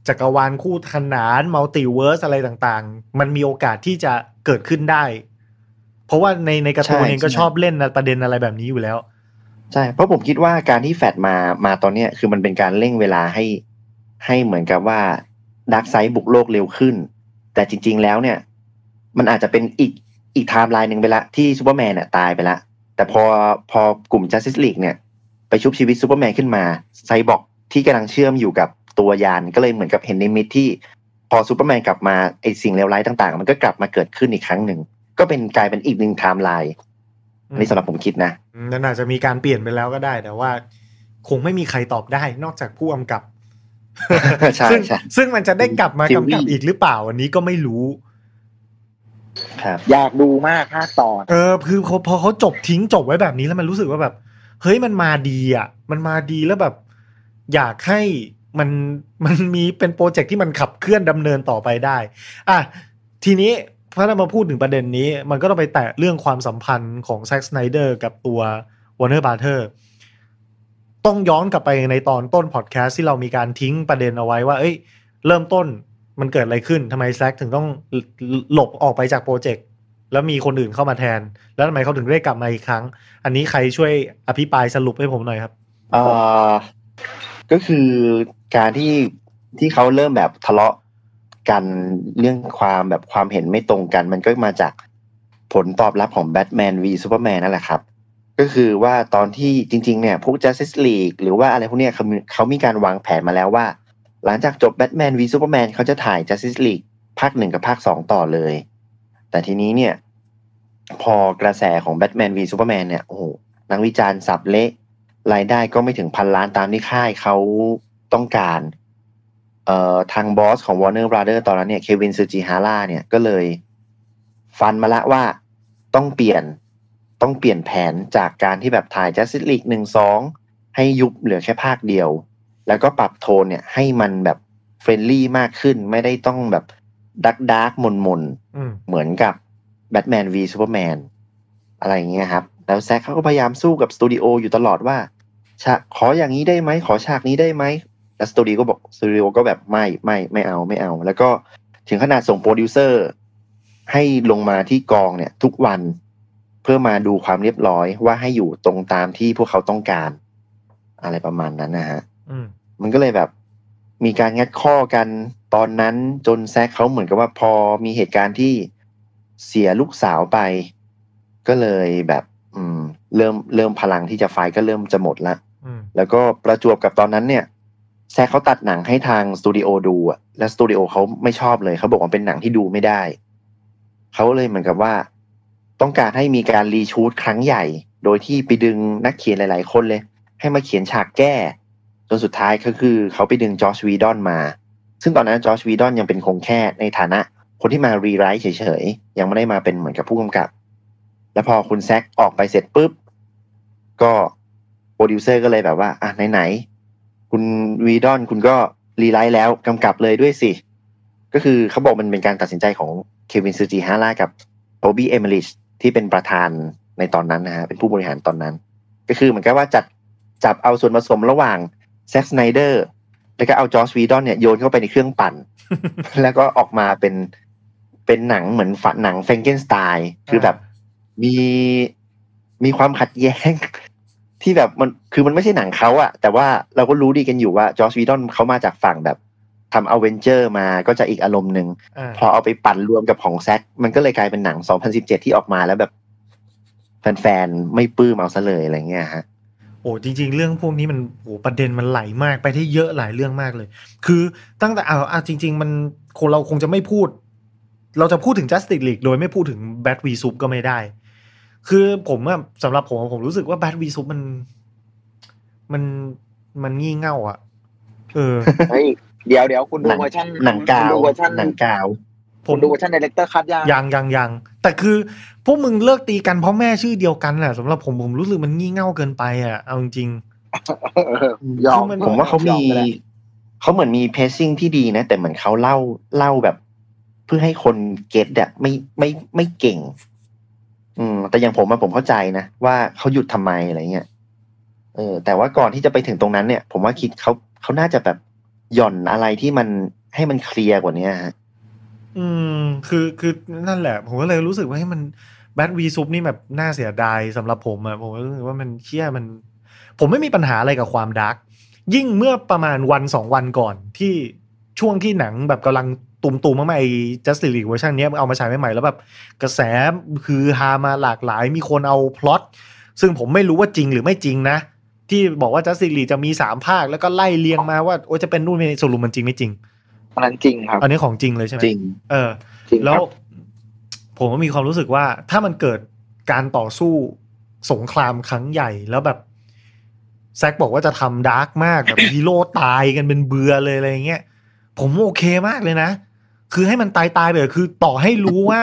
จักรวาลคู่ขนาน multiverse อะไรต่างๆ มันมีโอกาสที่จะเกิดขึ้นได้ เพราะว่าในในการ์ตูนใช่เองก็ใช่ชอบเล่นประเด็นอะไรแบบนี้อยู่แล้ว ใช่ เพราะผมคิดว่าการที่แฟดมามาตอนเนี้ยคือมันเป็นการเร่งเวลาให้ให้เหมือนกับว่า Darkseid บุกโลกเร็วขึ้น แต่จริง ๆ แล้วเนี่ย มันอาจจะเป็นอีกอีกไทม์ไลน์หนึ่งไปละที่ซูเปอร์แมนเนี่ยตายไปละ แต่พอพอกลุ่ม Justice League เนี่ย ไปชุบชีวิตซูเปอร์แมนขึ้นมาไซบอร์กที่กำลังเชื่อมอยู่กับ ตัวยานก็เลยเหมือนกับเห็นนิมิตที่พอซูเปอร์แมนกลับมาไอสิ่งเลวร้ายต่างๆ มันก็กลับมาเกิดขึ้นอีกครั้งหนึ่ง ก็เป็นกลายเป็นอีกหนึ่งไทม์ไลน์อันนี้สำหรับผมคิดนะอืมนั่นอาจจะมีการเปลี่ยนไปแล้วก็ได้ แต่ว่า คงไม่มีใครตอบได้ นอกจากผู้กำกับใช่ซึ่งใช่ซึ่งมันจะได้กลับมาทีวีกำกับอีกหรือเปล่าอันนี้ก็ไม่รู้ครับอยากดูมากห้าตอนเออคือพอพอเขาจบทิ้งจบไว้แบบนี้แล้วมันรู้สึกว่าแบบ เฮ้ยมันมาดีอะ มันมาดีแล้วแบบ อยากให้ มันมันมีเป็นโปรเจกต์ที่มันขับเคลื่อนดำเนินต่อไปได้อะทีนี้ถ้าเรามาพูดถึงประเด็นนี้ มันก็ต้องไปแตะเรื่องความสัมพันธ์ของ Zack Snyder กับตัว Warner Brothers ต้องย้อนกลับไปในตอนต้นพอดแคสต์ที่เรามีการทิ้งประเด็นเอาไว้ว่า เอ้ย เริ่มต้นมันเกิดอะไรขึ้นทำไม Zack ถึงต้องหลบออกไปจากโปรเจกต์แล้วมีคนอื่นเข้ามาแทน แล้วทำไมเขาถึงได้กลับมาอีกครั้ง อันนี้ใครช่วยอภิปรายสรุปให้ผมหน่อยครับอ่อก็คือ การที่ที่เขาเริ่มแบบทะเลาะกันเรื่องความแบบความเห็นไม่ตรงกัน มันก็มาจากผลตอบรับของ Batman v Superman นั่นแหละครับ ก็คือว่าตอนที่จริง ๆ เนี่ย พวก Justice League หรือว่าอะไรพวกเนี้ยเขามีเขามีการวางแผนมาแล้วว่า หลังจากจบ Batman v Superman เขาจะถ่าย Justice League ภาคหนึ่งกับภาคสองต่อเลย แต่ทีนี้เนี่ย พอกระแสของ Batman v Superman เนี่ยโอ้โหนักวิจารณ์สับเละรายได้ก็ไม่ถึงพันล้านตามที่ค่ายเขา ต้องการเอ่อทาง boss ของ Warner Brother ตอนนั้นเนี่ย Kevin Tsujihara เนี่ยก็เลย ฟันมาละว่าต้องเปลี่ยนต้องเปลี่ยนแผนจากการที่แบบถ่าย Justice League หนึ่งสองให้ยุบเหลือแค่ภาคเดียว แล้วก็ปรับโทนเนี่ยให้มันแบบ friendly มากขึ้นไม่ได้ต้องแบบ dark dark หม่นหม่นๆอืมเหมือนกับBatman v Superman อะไรอย่างเงี้ยครับ แล้วแซคเขาก็พยายามสู้กับสตูดิโออยู่ตลอดว่าฉากขออย่างนี้ได้ไหม ขอฉากนี้ได้ไหม แล้วสตูดิโอก็บอกสตูดิโอก็แบบไม่ไม่ไม่เอาไม่เอา แล้วก็ถึงขนาดส่งโปรดิวเซอร์ ให้ลงมาที่กองเนี่ย ทุกวันเพื่อมาดูความเรียบร้อยว่าให้อยู่ตรงตามที่พวกเขาต้องการ อะไรประมาณนั้นนะฮะอืมมันก็เลยแบบ มีการงัดข้อกันตอนนั้นจนแซคเขาเหมือนกับว่าพอมีเหตุการณ์ที่เสียลูกสาวไป ก็เลยแบบ อืม เริ่มเริ่มพลังที่จะไฟท์ก็เริ่มจะหมดละอืมแล้วก็ประจวบกับตอนนั้นเนี่ย แซคเขาตัดหนังให้ทางสตูดิโอดูอะแล้วสตูดิโอเขาไม่ชอบเลยเขาบอกว่าเป็นหนังที่ดูไม่ได้เขาเลยเหมือนกับว่า ต้องการให้มีการรีชูตครั้งใหญ่ โดยที่ไปดึงนักเขียนหลาย ๆ คนเลย ให้มาเขียนฉากแก้ จนสุดท้ายก็คือเขาไปดึงจอสส์ วีดอนมา ซึ่งตอนนั้นจอสส์ วีดอนยังเป็นคงแค่ในฐานะ คนที่มา rewrite เฉย ๆ ยังไม่ได้มาเป็นเหมือนกับผู้กำกับ แล้วพอคุณแซคออกไปเสร็จปุ๊บก็โปรดิวเซอร์ก็เลยแบบว่าอะไหนๆ คุณวีดอนคุณก็ rewrite แล้วกำกับเลยด้วยสิ ก็คือเขาบอกมันเป็นการตัดสินใจของเควินซูจิฮาร่ากับโ o บี้เอมิลิชที่เป็นประธานในตอนนั้นนะฮะเป็นผู้บริหารตอนนั้น ก็คือเหมือนกับว่าจัดจับเอาส่วนผสมระหว่างแซ็กสไนเดอร์แล้วก็เอาจอสส์ วีดอนเนี่ยโยนเข้าไปในเครื่องปั่น แล้วก็ออกมาเป็นเป็นหนังเหมือนฝันหนังแฟรงเกนสไตน์คือแบบมีมีความขัดแย้ง ที่แบบมันคือมันไม่ใช่หนังเขาอะแต่ว่าเราก็รู้ดีกันอยู่ว่าจอสส์ วีดอนเขามาจากฝั่งแบบทำอเวนเจอร์มาก็จะอีกอารมณ์หนึ่งอ่าพอเอาไปปั่นรวมกับของแซกมันก็เลยกลายเป็นหนัง 2017 ที่ออกมาแล้วแบบแฟนๆ ไม่ปลื้มเอาซะเลยอะไรเงี้ยฮะโอ้จริง ๆ เรื่องพวกนี้มันโอ้ประเด็นมันไหลมากไปได้เยอะหลายเรื่องมากเลย คือตั้งแต่เอาเอาจริง ๆ มันคงเราคงจะไม่พูด เราจะพูดถึง Justice League โดยไม่พูดถึง Bat v Soup ก็ไม่ได้ คือผมอะสำหรับผมอะผมรู้สึกว่า Bat v Soup มัน มันมันงี่เง่าอะเออเฮ้ยเดี๋ยวเดี๋ยวคุณดูหนังเวอร์ชันหนังกาวคุณดูเวอร์ชันหนังกาวผผมมดูเวอร์ชันดีเลกเตอร์คัดยังยังยังยังแต่คือพวกมึงเลิกตีกันเพราะแม่ชื่อเดียวกันแหละสำหรับผมผมรู้สึกมันงี่เง่าเกินไปอะเอาจริงเออยอมคือมันผมว่าเขามียอไปแล้วเขาเหมือนมีเพซซิ่งที่ดีนะ แต่เหมือนเขาเล่าเล่าแบบ เพื่อให้คนเก็ตอะไม่ไม่ไม่เก่ง อืม แต่อย่างผมอะผมเข้าใจนะว่าเขาหยุดทำไมอะไรเงี้ยเออ แต่ว่าก่อนที่จะไปถึงตรงนั้นเนี่ย ผมว่าคิดเขาเขาน่าจะแบบหย่อนอะไรที่มันให้มันเคลียร์กว่านี้ฮะอืม คือคือนั่นแหละ ผมก็เลยรู้สึกว่าให้มัน Bat v Sup นี่แบบน่าเสียดายสำหรับผมอะผมรู้สึกว่ามันเชี่ยมัน ผมไม่มีปัญหาอะไรกับความ dark ยิ่งเมื่อประมาณวันสองวันก่อนที่ช่วงที่หนังแบบกำลัง ตุมๆมากๆไอ้ Justice League เวอร์ชันเนี้ยเอามาฉายใหม่ๆแล้วแบบกระแสคือฮามาหลากหลายมีคนเอาพล็อตซึ่งผมไม่รู้ว่าจริงหรือไม่จริงนะ ที่บอกว่า Justice League จะมีสามภาคแล้วก็ไล่เรียงมาว่าโอ้จะเป็นนู่นเป็นนี่สรุปมันจริงไม่จริงอันนั้นจริงครับ อันนี้ของจริงเลยใช่ไหมจริงเออจริงแล้วครับผมก็มีความรู้สึกว่าถ้ามันเกิดการต่อสู้สงครามครั้งใหญ่แล้วแบบแซกบอกว่าจะทำ dark มากแบบฮีโร่ตายกันเป็นเบือเลยอะไรอย่างเงี้ยผมโอเคมากเลยนะ คือให้มันตายตายไปเลยคือต่อให้รู้ว่า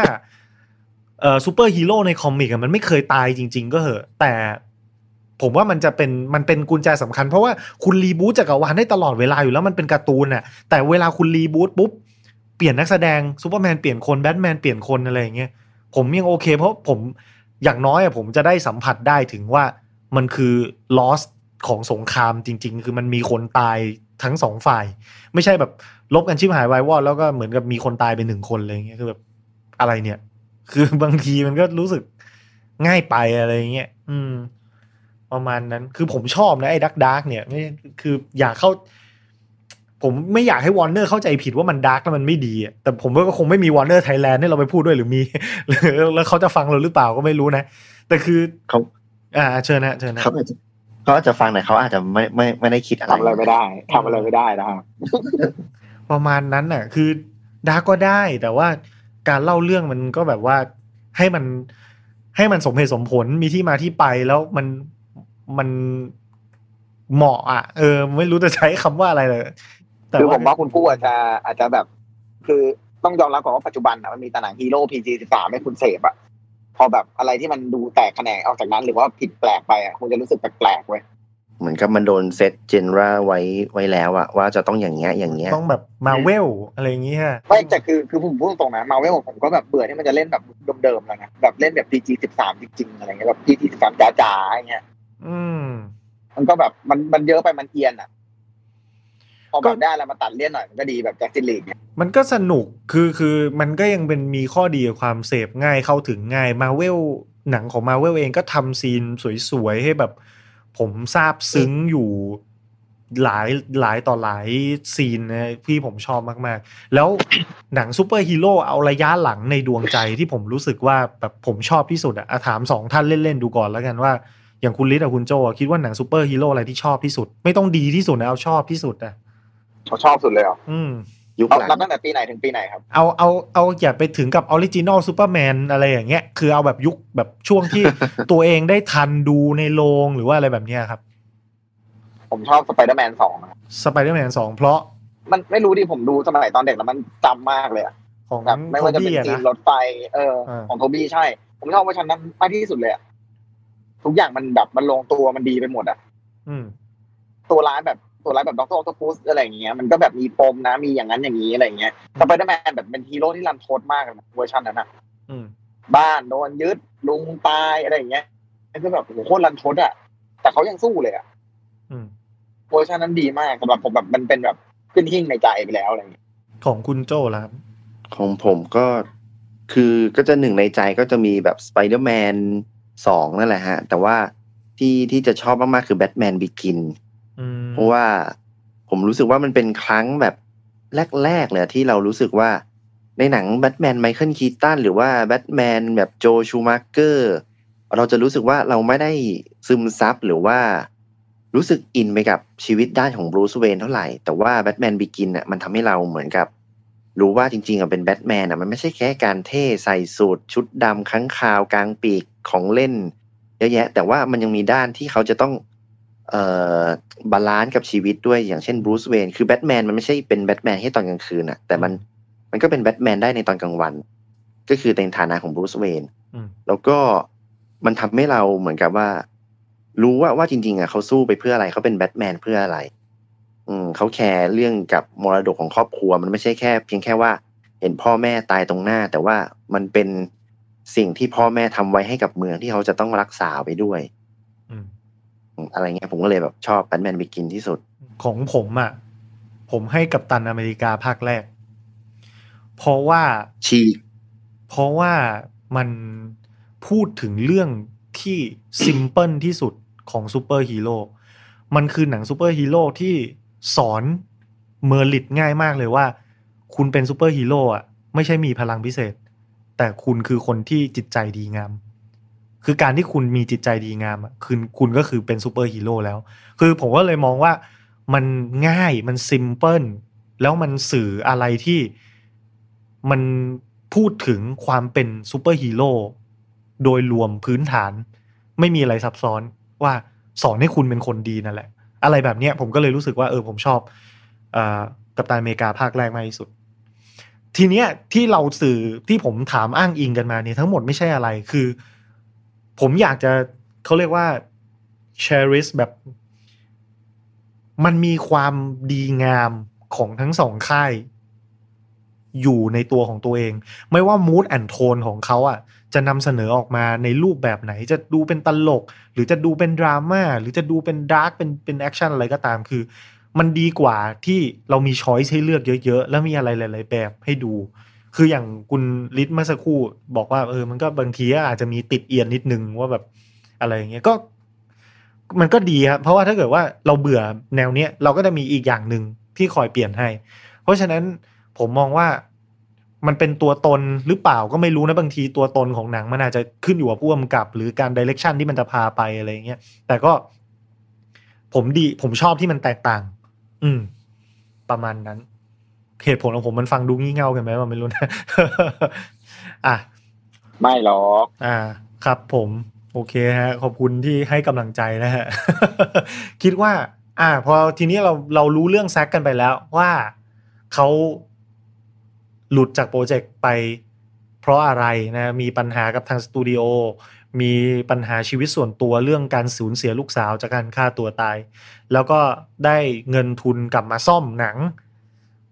เอ่อซูเปอร์ฮีโร่ใน comic อะมันไม่เคยตายจริง ๆ ก็เหอะ แต่ผมว่ามันจะเป็นมันเป็นกุญแจสำคัญ เพราะว่าคุณ reboot จักรวาลได้ตลอดเวลาอยู่แล้วมันเป็นการ์ตูนน่ะแต่เวลาคุณ reboot ปุ๊บ เปลี่ยนนักแสดงซูเปอร์แมนเปลี่ยนคนแบทแมนเปลี่ยนคนอะไรอย่างเงี้ยผมยังโอเค เพราะผมอย่างน้อยอะผมจะได้สัมผัสได้ถึงว่ามันคือ loss ของสงครามจริง ๆ คือมันมีคนตาย ทั้งสองฝ่าย ไม่ใช่แบบรบกันชิบหายวายวอดแล้วก็เหมือนกับมีคนตายไปหนึ่งคนอะไรอย่างเงี้ยคือแบบอะไรเนี่ย คือบางทีมันก็รู้สึกง่ายไปอะไรอย่างเงี้ยอืม ประมาณนั้นคือผมชอบนะไอ้ dark dark เนี่ยไม่คืออยากเข้า ผมไม่อยากให้วอร์เนอร์เข้าใจผิดว่ามัน dark แล้วมันไม่ดีอะแต่ผมว่าก็คงไม่มีวอร์เนอร์ไทยแลนด์ให้เราไปพูดด้วยหรือมีหรือแล้วเขาจะฟังเราหรือเปล่าก็ไม่รู้นะ แต่คือเขาอ่าเชิญนะเชิญนะเขา อาจจะเขาอาจจะฟังแต่เขาอาจจะไม่ไม่ไม่ได้คิดอะไรทำอะไรไม่ได้ทำอะไรไม่ได้นะครับประมาณนั้นน่ะ คือดาร์กก็ได้ แต่ว่าการเล่าเรื่องมันก็แบบว่าให้มันให้มันสมเหตุสมผลมีที่มาที่ไปแล้วมันมันเหมาะอะเออ ไม่รู้จะใช้คำว่าอะไรเลยแต่คือผมว่าคุณผู้อาจจะอาจจะแบบ คือต้องยอมรับก่อนว่าปัจจุบันอะมันมีแต่หนังฮีโร่พีจีสิบสามให้คุณเสพอะ พอแบบอะไรที่มันดูแตกแขนงออกจากนั้น หรือว่าผิดแปลกไปอะคุณจะรู้สึกแปลกๆเว้ยเหมือนกับมันโดนเซตเจนราไว้ไว้แล้วอะว่าจะต้องอย่างเงี้ยอย่างเงี้ยต้องแบบมาเวลอะไรอย่างงี้ฮะไม่แต่คือคือผมพูดตรงๆนะมาเวลผมก็แบบเบื่อที่มันจะเล่นแบบเดิมๆแล้วนะแบบเล่นแบบพีจีสิบสามจริงๆอะไรเงี้ยแบบพีจีสิบสามจ๋าๆอย่างเงี้ยอืมมันก็แบบมันมันเยอะไปมันเอียนอะพ อก็แบบได้แล้วมาตัดเลี่ยนหน่อยมันก็ดีแบบแจ็คจิลีกเนี่ยมันก็สนุกคือคือมันก็ยังเป็นมีข้อดีกับความเสพง่ายเข้าถึงง่ายมาเวลหนังของมาเวลเองก็ทำซีนสวยๆให้แบบ ผมซาบซึ้งอยู่หลายหลายต่อหลายซีนนะพี่ผมชอบมากๆ แล้วหนังซูเปอร์ฮีโร่เอาระยะหลังในดวงใจที่ผมรู้สึกว่าแบบผมชอบที่สุดอะอะถามสองท่านเล่นๆดูก่อนแล้วกันว่า อย่างคุณลิศกับคุณโจอะคิดว่าหนังซูเปอร์ฮีโร่อะไรที่ชอบที่สุด ไม่ต้องดีที่สุดนะเอาชอบที่สุดอะ เขาชอบสุดเลยเหรออืมยุคเอาหลังนับตั้งแต่ปีไหนถึงปีไหนครับ เอาเอาเอาอย่าไปถึงกับ original ซูเปอร์แมนอะไรอย่างเงี้ย คือเอาแบบยุคแบบช่วงที่ตัวเองได้ทันดูในโรงหรือว่าอะไรแบบเนี้ยครับ ผมชอบสไปเดอร์แมนสองสไปเดอร์แมนสองเพราะ มันไม่รู้ดิผมดูสมัยตอนเด็กแล้วมันจำมากเลยอะของแบบไม่ว่าจะเป็นโทบี้อะซีนนะรถไฟเอออ่าของโทบี้ใช่ ผมชอบเวอร์ชันนั้นมากที่สุดเลยอะทุกอย่างมันแบบมันลงตัวมันดีไปหมดอะอืมตัวร้ายแบบ ตัวร้ายแบบด็อกเตอร์ออคโตปุสอะไรอย่างเงี้ยมันก็แบบมีปมนะมีอย่างนั้นอย่างนี้อะไรอย่างเงี้ยสไปเดอร์แมนแบบเป็นฮีโร่ที่รันทดมากเลยนะเวอร์ชันนั้นอะอืมบ้านโดนยึดลุงตายอะไรอย่างเงี้ยมันก็แบบโอ้โหโคตรรันทดอะแต่เขายังสู้เลยอะอืมเวอร์ชันนั้นดีมากสำหรับผมแบบมันเป็นแบบขึ้นหิ้งในใจไปแล้วอะไรอย่างเงี้ยของคุณโจ้ล่ะครับ ของผมก็คือก็จะหนึ่งในใจก็จะมีแบบสไปเดอร์แมนสองนั่นแหละฮะ แต่ว่าที่ที่จะชอบมากๆคือ Batman Begins อืม เพราะว่าผมรู้สึกว่ามันเป็นครั้งแบบแรกๆเลยที่เรารู้สึกว่าในหนังแบทแมนไมเคิลคีตันหรือว่าแบทแมนแบบโจเอล ชูมัคเกอร์เราจะรู้สึกว่าเราไม่ได้ซึมซับหรือว่ารู้สึกอินไปกับชีวิตด้านของบรูซเวนเท่าไหร่ แต่ว่า Batman Begins อะมันทำให้เราเหมือนกับ รู้ว่าจริงๆอะเป็นแบทแมนอะมันไม่ใช่แค่การเท่ใส่สูทชุดดำค้างคาวกางปีกของเล่นเยอะแยะ แต่ว่ามันยังมีด้านที่เขาจะต้อง balance กับชีวิตด้วยอย่างเช่นบรูซเวย์นคือแบทแมนมันไม่ใช่เป็นแบทแมนแค่ตอนกลางคืนอะแต่มันมันก็เป็นแบทแมนได้ในตอนกลางวัน ก็คือในฐานะของบรูซเวย์นอืมแล้วก็มันทำให้เราเหมือนกับว่า รู้ว่าว่าจริง ๆอะเขาสู้ไปเพื่ออะไรเขาเป็นแบทแมนเพื่ออะไร อืมเขาแคร์เรื่องกับมรดกของครอบครัว มันไม่ใช่แค่ เพียงแค่ว่า เห็นพ่อแม่ตายตรงหน้า แต่ว่ามันเป็นสิ่งที่พ่อแม่ทำไว้ให้กับเมืองที่เขาจะต้องรักษาไปด้วย อืมอะไรเงี้ยผมก็เลยแบบชอบแบทแมน Begins ที่สุด ของผมอะ ผมให้กัปตันอเมริกาภาคแรก เพราะว่าชีกเพราะว่ามันพูดถึงเรื่องที่ simple ที่สุดของซูเปอร์ฮีโร่มันคือหนังซูเปอร์ฮีโร่ที่สอน moral ง่ายมากเลยว่า คุณเป็นซูเปอร์ฮีโร่อะไม่ใช่มีพลังพิเศษ แต่คุณคือคนที่จิตใจดีงาม คือการที่คุณมีจิตใจดีงามอะคือคุณก็คือเป็นซูเปอร์ฮีโร่แล้ว คือผมก็เลยมองว่ามันง่ายมัน simple แล้วมันสื่ออะไรที่มันพูดถึงความเป็นซูเปอร์ฮีโร่โดยรวมพื้นฐาน ไม่มีอะไรซับซ้อนว่าสอนให้คุณเป็นคนดีนั่นแหละ อะไรแบบเนี้ยผมก็เลยรู้สึกว่าเออผมชอบอกัปตันอเมริกาภาคแรกมากที่สุด ทีเนี้ยที่เราสื่อที่ผมถามอ้างอิงกันมาเนี่ยทั้งหมดไม่ใช่อะไรคือ ผมอยากจะเขาเรียกว่า cherish แบบ มันมีความดีงามของทั้งสองค่าย อยู่ในตัวของตัวเอง ไม่ว่า mood and tone ของเขาอะ จะนำเสนอออกมาในรูปแบบไหน จะดูเป็นตลก หรือจะดูเป็นดราม่าหรือจะดูเป็น dark เป็นเป็น action อะไรก็ตามคือ มันดีกว่าที่เรามี choice ให้เลือกเยอะ ๆ แล้วมีอะไรหลาย ๆ แบบให้ดู คืออย่างคุณลิทเมื่อสักครู่บอกว่าเออมันก็บางทีอาจจะมีติดเลี่ยนนิดนึงว่าแบบอะไรอย่างเงี้ยก็ มันก็ดีครับเพราะว่าถ้าเกิดว่าเราเบื่อแนวเนี้ยเราก็จะมีอีกอย่างหนึ่งที่คอยเปลี่ยนให้ เพราะฉะนั้นผมมองว่ามันเป็นตัวตนหรือเปล่าก็ไม่รู้นะบางทีตัวตนของหนังมันอาจจะขึ้นอยู่กับผู้กำกับ หรือการดิเรกชันที่มันจะพาไปอะไรเงี้ยแต่ก็ ผมดีผมชอบที่มันแตกต่าง อืม ประมาณนั้น เหตุผลของผมมันฟังดูงี่เง่ากันไหมว่าไม่รู้นะอะไม่หรอกอ่า ครับผม โอเคฮะ ขอบคุณที่ให้กำลังใจนะฮะ คิดว่า อ่า พอทีนี้เราเรารู้เรื่องแซกกันไปแล้วว่าเขาหลุดจากโปรเจกต์ไป เพราะอะไรนะ มีปัญหากับทางสตูดิโอมีปัญหาชีวิตส่วนตัวเรื่องการสูญเสียลูกสาวจากการฆ่าตัวตาย แล้วก็ได้เงินทุนกลับมาซ่อมหนัง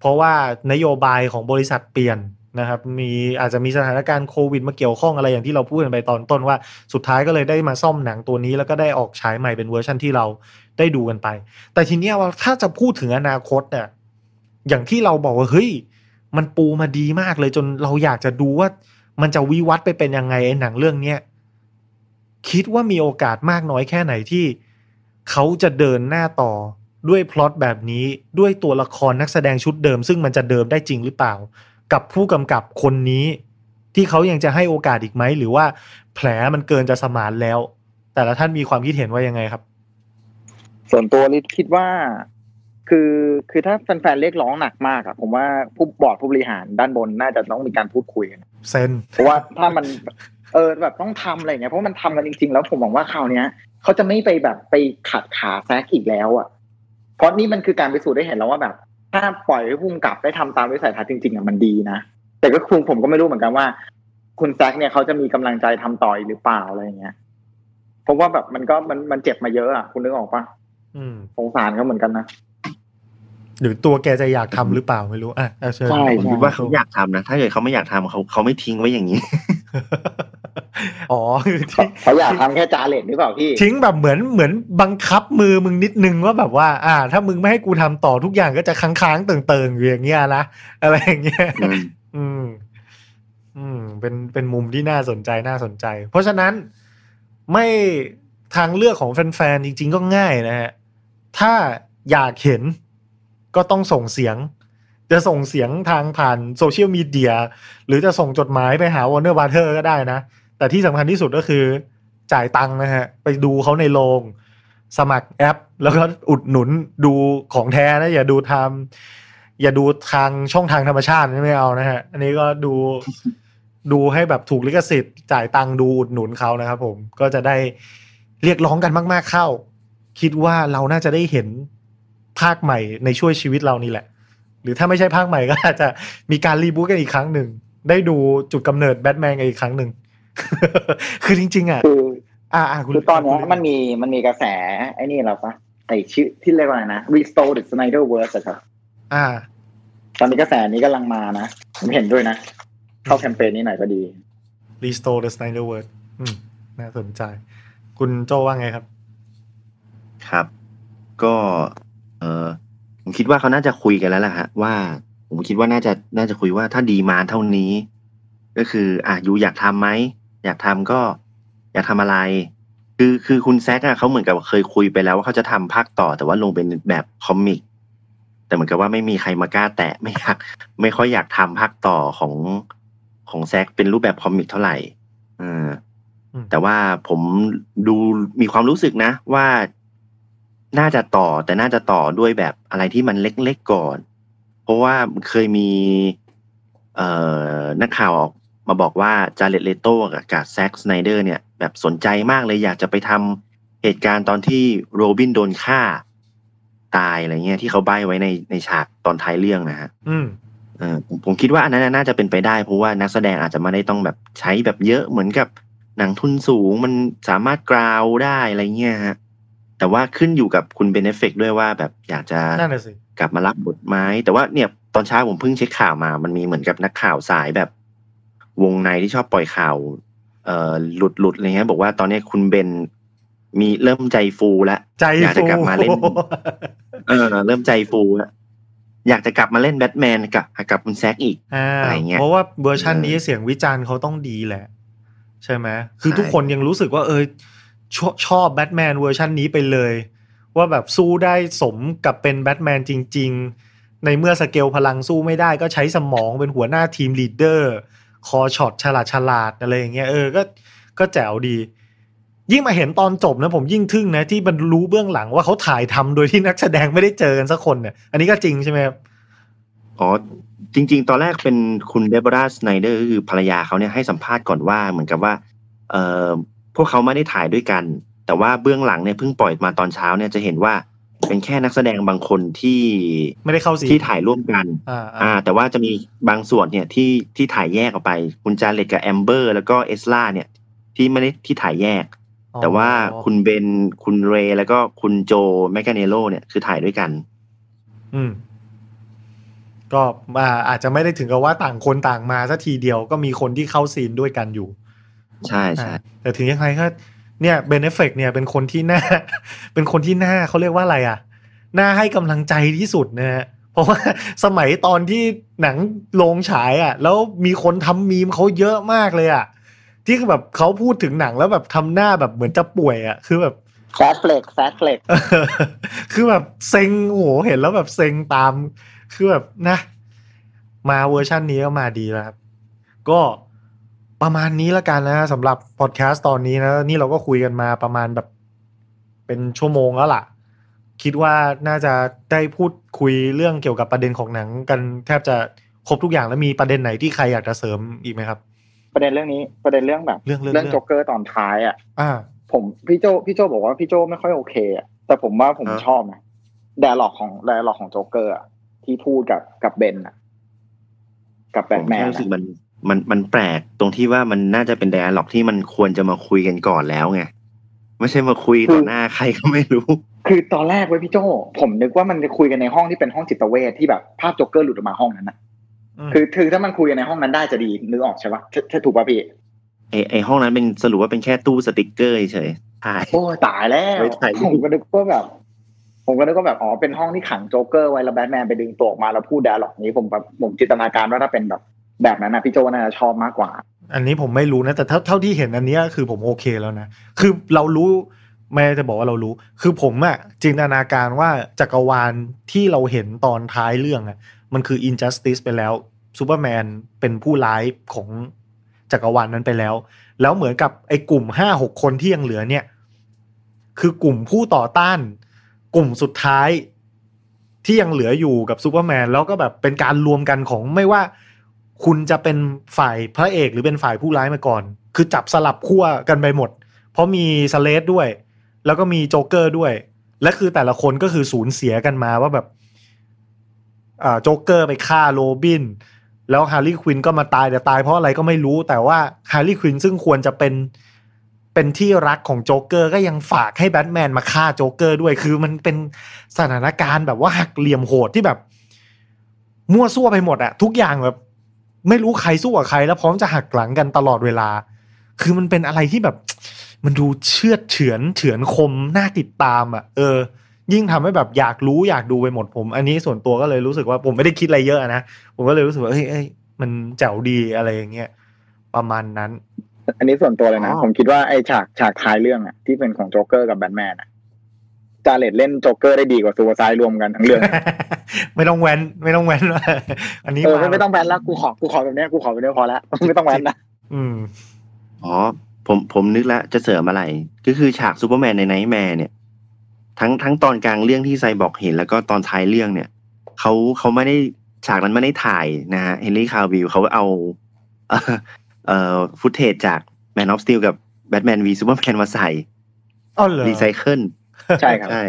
เพราะว่านโยบายของบริษัทเปลี่ยนนะครับมีอาจจะมีสถานการณ์โควิดมาเกี่ยวข้องอะไรอย่างที่เราพูดกันไปตอนต้นว่าสุดท้ายก็เลยได้มาซ่อมหนังตัวนี้ แล้วก็ได้ออกฉายใหม่เป็นเวอร์ชันที่เราได้ดูกันไป แต่ทีเนี้ยว่าถ้าจะพูดถึงอนาคตเนี่ยอย่างที่เราบอกว่าเฮ้ยมันปูมาดีมากเลยจนเราอยากจะดูว่า มันจะวิวัฒน์ไปเป็นยังไงไอ้หนังเรื่องเนี้ยคิดว่ามีโอกาสมากน้อยแค่ไหนที่เขาจะเดินหน้าต่อ ด้วยพล็อตแบบนี้ด้วยตัวละครนักแสดงชุดเดิม ซึ่งมันจะเดิมได้จริงหรือเปล่า กับผู้กำกับคนนี้ ที่เขายังจะให้โอกาสอีกไหม หรือว่าแผลมันเกินจะสมานแล้ว แต่ละท่านมีความคิดเห็นว่ายังไงครับ ส่วนตัวลิศคิดว่า คือคือถ้าแฟนๆเรียกร้องหนักมากอะผมว่าผู้บอร์ดผู้บริหารด้านบนน่าจะต้องมีการพูดคุยกันเซนเพราะว่าถ้ามันเออแบบต้องทำอะไรเงี้ยเพราะมันทำกันจริงๆ แล้วผมหวังว่าคราวเนี้ยเขาจะไม่ไปแบบไปขัดขาแซกอีกแล้วอะ เพราะนี่มันคือการไปสู่ได้เห็นแล้วว่าแบบ ถ้าปล่อยให้พุ่งกลับได้ทำตามวิสัยทัศน์จริงๆอะมันดีนะแต่ก็คุณผมก็ไม่รู้เหมือนกันว่า คุณแซกเนี่ยเขาจะมีกำลังใจทำต่ออีกหรือเปล่าอะไรเงี้ยเพราะว่าแบบมันก็มันมันเจ็บมาเยอะอะคุณนึกออกปะอืมสงสารเขาเหมือนกันนะหรือตัวแกจะอยากทำหรือเปล่าไม่รู้อะอะเชิญใช่ผมคิดว่าเขาอยากทำนะถ้าเกิดเขาไม่อยากทำเขาเขาไม่ทิ้งไว้อย่างนี้ อ๋อคือทิ้งเขาอยากทำแค่จาเลตหรือเปล่าพี่ ทิ้งแบบเหมือนเหมือนบังคับมือมึงนิดนึงว่าแบบว่า อ่า ถ้ามึงไม่ให้กูทำต่อทุกอย่างก็จะค้างๆเติ่งๆอยู่อย่างเงี้ยนะอะไรอย่างเงี้ยอืมอืม อืม เป็นเป็นมุมที่น่าสนใจน่าสนใจ เพราะฉะนั้นไม่ทางเลือกของแฟนๆจริง ๆ ก็ง่ายนะฮะถ้าอยากเห็นก็ต้องส่งเสียง จะส่งเสียงทางผ่านโซเชียลมีเดียหรือจะส่งจดหมายไปหาวอร์เนอร์บราเธอร์สก็ได้นะ แต่ที่สำคัญที่สุดก็คือ จ่ายตังค์นะฮะ ไปดูเขาในโรงสมัครแอป แล้วก็อุดหนุนดูของแท้นะ อย่าดูทำอย่าดูทางช่องทางธรรมชาติไม่เอานะฮะ อันนี้ก็ดูดูให้แบบถูกลิขสิทธิ์จ่ายตังค์ดูอุดหนุนเขานะครับผมก็จะได้เรียกร้องกันมาก ๆเข้า คิดว่าเราน่าจะได้เห็นภาคใหม่ในช่วยชีวิตเรานี่แหละ หรือถ้าไม่ใช่ภาคใหม่ก็อาจจะมีการรีบูตกันอีกครั้งหนึ่ง ได้ดูจุดกำเนิดแบทแมนกันอีกครั้งหนึ่ง คือจริง ๆ อะคืออ่าอ่าคุณคือตอนเนี้ยคุณมันมีมันมีกระแสไอ้นี่แล้วปะไอชื่อที่เรียกว่าอะไรนะ Restore the Snyderverse อะครับอ่า ตอนนี้กระแสนี้กำลังมานะผมเห็นด้วยนะ เข้าแคมเปญนี้หน่อยก็ดี Restore the Snyderverse อืม น่าสนใจ คุณโจว่าไงครับ ครับ ก็ เออผมคิดว่าเขาน่าจะคุยกันแล้วล่ะฮะว่า ผมคิดว่าน่าจะน่าจะคุยว่าถ้าดีมาเท่านี้ ก็คือ อะยูอยากทำไหม อยากทำก็อยากทำอะไรคคือคือคุณแซกอะเขาเหมือนกับเคยคุยไปแล้วว่าเขาจะทำภาคต่อแต่ว่าลงเป็นแบบคอมิกแต่เหมือนกับว่าไม่มีใครมากล้าแตะไม่อยากไม่ค่อยอยากทำภาคต่อของของแซกเป็นรูปแบบคอมิกเท่าไหร่เอออืมแต่ว่าผมดูมีความรู้สึกนะ ว่าน่าจะต่อแต่น่าจะต่อด้วยแบบอะไรที่มันเล็กๆก่อน เพราะว่าเคยมี เอ่อนักข่าวออก มาบอกว่าจาเร็ดเลโต้กับกับแซ็คสไนเดอร์เนี่ยแบบสนใจมากเลยอยากจะไปทำเหตุการณ์ตอนที่โรบินโดนฆ่า ตายอะไรเงี้ยที่เขาใบ้ไว้ในในฉากตอนท้ายเรื่องนะฮะอืมเออผมผมคิดว่าอันนั้นน่าจะเป็นไปได้ เพราะว่านักแสดงอาจจะไม่ได้ต้องแบบใช้แบบเยอะเหมือนกับหนังทุนสูงมันสามารถกราวได้อะไรเงี้ยฮะแต่ว่าขึ้นอยู่กับคุณเบนเอฟเฟกด้วยว่าแบบอยากจะนั่นน่ะสิกลับมารับบทไหมแต่ว่าเนี่ยตอนเช้าผมเพิ่งเช็คข่าวมา มันมีเหมือนกับนักข่าวสายแบบ วงในที่ชอบปล่อยข่าวเอ่อหลุดหลุดอะไรเงี้ยบอกว่าตอนนี้คุณเบนมีเริ่มใจฟูแล้วใจอยากจะฟูกลับมาเล่น เออ เริ่มใจฟูแล้วอยากจะกลับมาเล่นแบทแมนกับกับคุณแซกอีกอ่าอะไรเงี้ยเพราะว่าเวอร์ชันนี้เออเสียงวิจารณ์เขาต้องดีแหละ ใช่ไหมคือใช่ทุกคนยังรู้สึกว่าเออชอบชอบแบทแมนเวอร์ชันนี้ไปเลย ว่าแบบสู้ได้สมกับเป็นแบทแมนจริง ๆ ในเมื่อสเกลพลังสู้ไม่ได้ก็ใช้สมองเป็นหัวหน้าทีม leader คอยช็อตฉลาดฉลาดอะไรอย่างเงี้ยเออก็ก็แจ๋วดี ยิ่งมาเห็นตอนจบนะผมยิ่งทึ่งนะที่มันรู้เบื้องหลังว่าเขาถ่ายทำโดยที่นักแสดงไม่ได้เจอกันสักคนเนี่ยอันนี้ก็จริงใช่ไหมครับอ๋อจริง ๆ ตอนแรกเป็นคุณเดบราห์สไนเดอร์คือภรรยาเขาเนี่ยให้สัมภาษณ์ก่อนว่าเหมือนกับว่าเอ่อพวกเขาไม่ได้ถ่ายด้วยกัน แต่ว่าเบื้องหลังเนี่ยเพิ่งปล่อยมาตอนเช้าเนี่ยจะเห็นว่า เป็นแค่นักแสดงบางคนที่ไม่ได้เข้า scene ที่ถ่ายร่วมกันอ่าอ่า แต่ว่าจะมีบางส่วนเนี่ยที่ที่ถ่ายแยกออกไป คุณจาเร็ดกับแอมเบอร์ แล้วก็เอซราเนี่ย ที่ไม่ได้ที่ถ่ายแยกอ๋อแต่ว่าคุณเบนคุณเรย์แล้วก็คุณโจแมงกาเนลโลเนี่ยคือถ่ายด้วยกัน อืมก็อ่าอาจจะไม่ได้ถึงกับว่าต่างคนต่างมาซะทีเดียวก็มีคนที่เข้า scene ด้วยกันอยู่ ใช่ใช่อ่าแต่ถึงยังไงก็ เนี่ยเบนแอฟเฟล็กเนี่ยเป็นคนที่น่าเป็นคนที่น่าเขาเรียกว่าอะไรอะน่าให้กำลังใจที่สุดนะฮะเพราะว่าสมัยตอนที่หนังโรงฉายอะ แล้วมีคนทำมีมเขาเยอะมากเลยอะ ที่แบบเขาพูดถึงหนังแล้วแบบทำหน้าแบบเหมือนจะป่วยอะ คือแบบแซดแอฟเฟล็กแซดแอฟเฟล็กเออคือแบบเซ็งโอ้โหเห็นแล้วแบบเซ็งตาม คือแบบนะ มาเวอร์ชันนี้ก็มาดีแล้วครับ ก็ ประมาณนี้แล้วกันนะสำหรับพอดแคสต์ตอนนี้นะ นี่เราก็คุยกันมาประมาณแบบเป็นชั่วโมงแล้วล่ะ คิดว่าน่าจะได้พูดคุยเรื่องเกี่ยวกับประเด็นของหนัง กันแทบจะครบทุกอย่างแล้วมีประเด็นไหนที่ใครอยากจะเสริมอีกไหมครับ ประเด็นเรื่องนี้ประเด็นเรื่องแบบเรื่องเรื่องเรื่องเรื่องโจ๊กเกอร์ตอนท้ายอะอ่า ผมพี่โจพี่โจบอกว่าพี่โจไม่ค่อยโอเคอะแต่ผมว่าผมฮะชอบนะ dialogue ของ dialogue ของโจ๊กเกอร์อะที่พูดกับกับเบนอะกับแบทแมน ผมแค่รู้สึกมัน มันมันแปลกตรงที่ว่ามันน่าจะเป็น dialogue ที่มันควรจะมาคุยกันก่อนแล้วไงไม่ใช่มาคุยต่อหน้าใครก็ไม่รู้ คือตอนแรกเว้ยพี่โจผมนึกว่ามันจะคุยกันในห้องที่เป็นห้องจิตเวชที่แบบภาพโจ๊กเกอร์หลุดออกมาห้องนั้นนะอืมคือคือถ้ามันคุยกันในห้องนั้นได้จะดีนึกออกใช่ปะใช่ใช่ถูกป่ะพี่ไอไอห้องนั้นเป็นสรุปว่าเป็นแค่ตู้สติกเกอร์เฉยๆใช่โอ้ยตายแล้วไว้ถ่ายรูปผมก็นึกว่าแบบ ผมก็นึกว่าแบบอ๋อเป็นห้องที่ขังโจ๊กเกอร์ไว้แล้วแบทแมนไปดึงตัวออกมาแล้วพูด dialogue นี้ผมแบบผมจินตนาการว่าถ้าเป็นแบบ แบบนั้นนะพี่โจน่าจะชอบมากกว่า อันนี้ผมไม่รู้นะแต่เท่าเท่าที่เห็นอันนี้คือผมโอเคแล้วนะ คือเรารู้ไม่จะบอกว่าเรารู้ คือผมอะจินตนาการว่าจักรวาลที่เราเห็นตอนท้ายเรื่องอะมันคือ injustice ไปแล้วซูเปอร์แมนเป็นผู้ร้ายของจักรวาลนั้นไปแล้ว แล้วเหมือนกับไอ้กลุ่มห้าหกคนที่ยังเหลือเนี่ย คือกลุ่มผู้ต่อต้าน กลุ่มสุดท้ายที่ยังเหลืออยู่กับซูเปอร์แมนแล้วก็แบบเป็นการรวมกันของไม่ว่า คุณจะเป็นฝ่ายพระเอกหรือเป็นฝ่ายผู้ร้ายมาก่อน คือจับสลับขั้วกันไปหมด เพราะมีสเลดด้วย แล้วก็มีโจ๊กเกอร์ด้วย และคือแต่ละคนก็คือสูญเสียกันมาว่าแบบโจ๊กเกอร์ไปฆ่าโรบิน แล้วฮาร์ลีย์ควินก็มาตายแต่ตายเพราะอะไรก็ไม่รู้ แต่ว่าฮาร์ลีย์ควินซึ่งควรจะเป็นเป็นที่รักของโจ๊กเกอร์ก็ยังฝากให้แบทแมนมาฆ่าโจ๊กเกอร์ด้วย คือมันเป็นสถานการณ์แบบว่าหักเหลี่ยมโหดที่แบบ มั่วซั่วไปหมดอะทุกอย่างแบบ ไม่รู้ใครสู้กับใคร แล้วพร้อมจะหักหลังกันตลอดเวลา คือมันเป็นอะไรที่แบบ มันดูเชือดเฉือนเฉือนคมน่าติดตามอะเออ ยิ่งทำให้แบบอยากรู้อยากดูไปหมดผม อันนี้ส่วนตัวก็เลยรู้สึกว่าผมไม่ได้คิดอะไรเยอะนะผมก็เลยรู้สึกว่าเฮ้ยเอ้ยมันแจ๋วดีอะไรอย่างเงี้ยประมาณนั้น อันนี้ส่วนตัวเลยนะอ๋อผมคิดว่าไอ้ฉากฉากท้ายเรื่องอะที่เป็นของโจ๊กเกอร์กับแบทแมนอะ จาเร็ดเล่นโจ๊กเกอร์ได้ดีกว่า Suicide รวมกันทั้งเรื่อง ไม่ต้องแว้นไม่ต้องแว้นอันนี้เออมาไม่ต้องแบนแล้วกูขอกูขอแบบเนี้ยกูขอแบบเนี้ยพอละไม่ต้องแบนนะอืมอ๋อผมผมนึกแล้วจะเสริมอะไร ก็คือฉากซูเปอร์แมนใน nightmare เนี่ย ทั้งทั้งตอนกลางเรื่องที่ไซบอร์กเห็น แล้วก็ตอนท้ายเรื่องเนี่ยเขาเขาไม่ได้ฉากนั้นไม่ได้ถ่ายนะฮะเฮนรี่คาวิลเขาเอาเอ่อเอ่อ footage จาก Man of Steel กับ Batman v Superman มาใส่อ๋อเหรอรีไซเคิล ใช่ครับใช่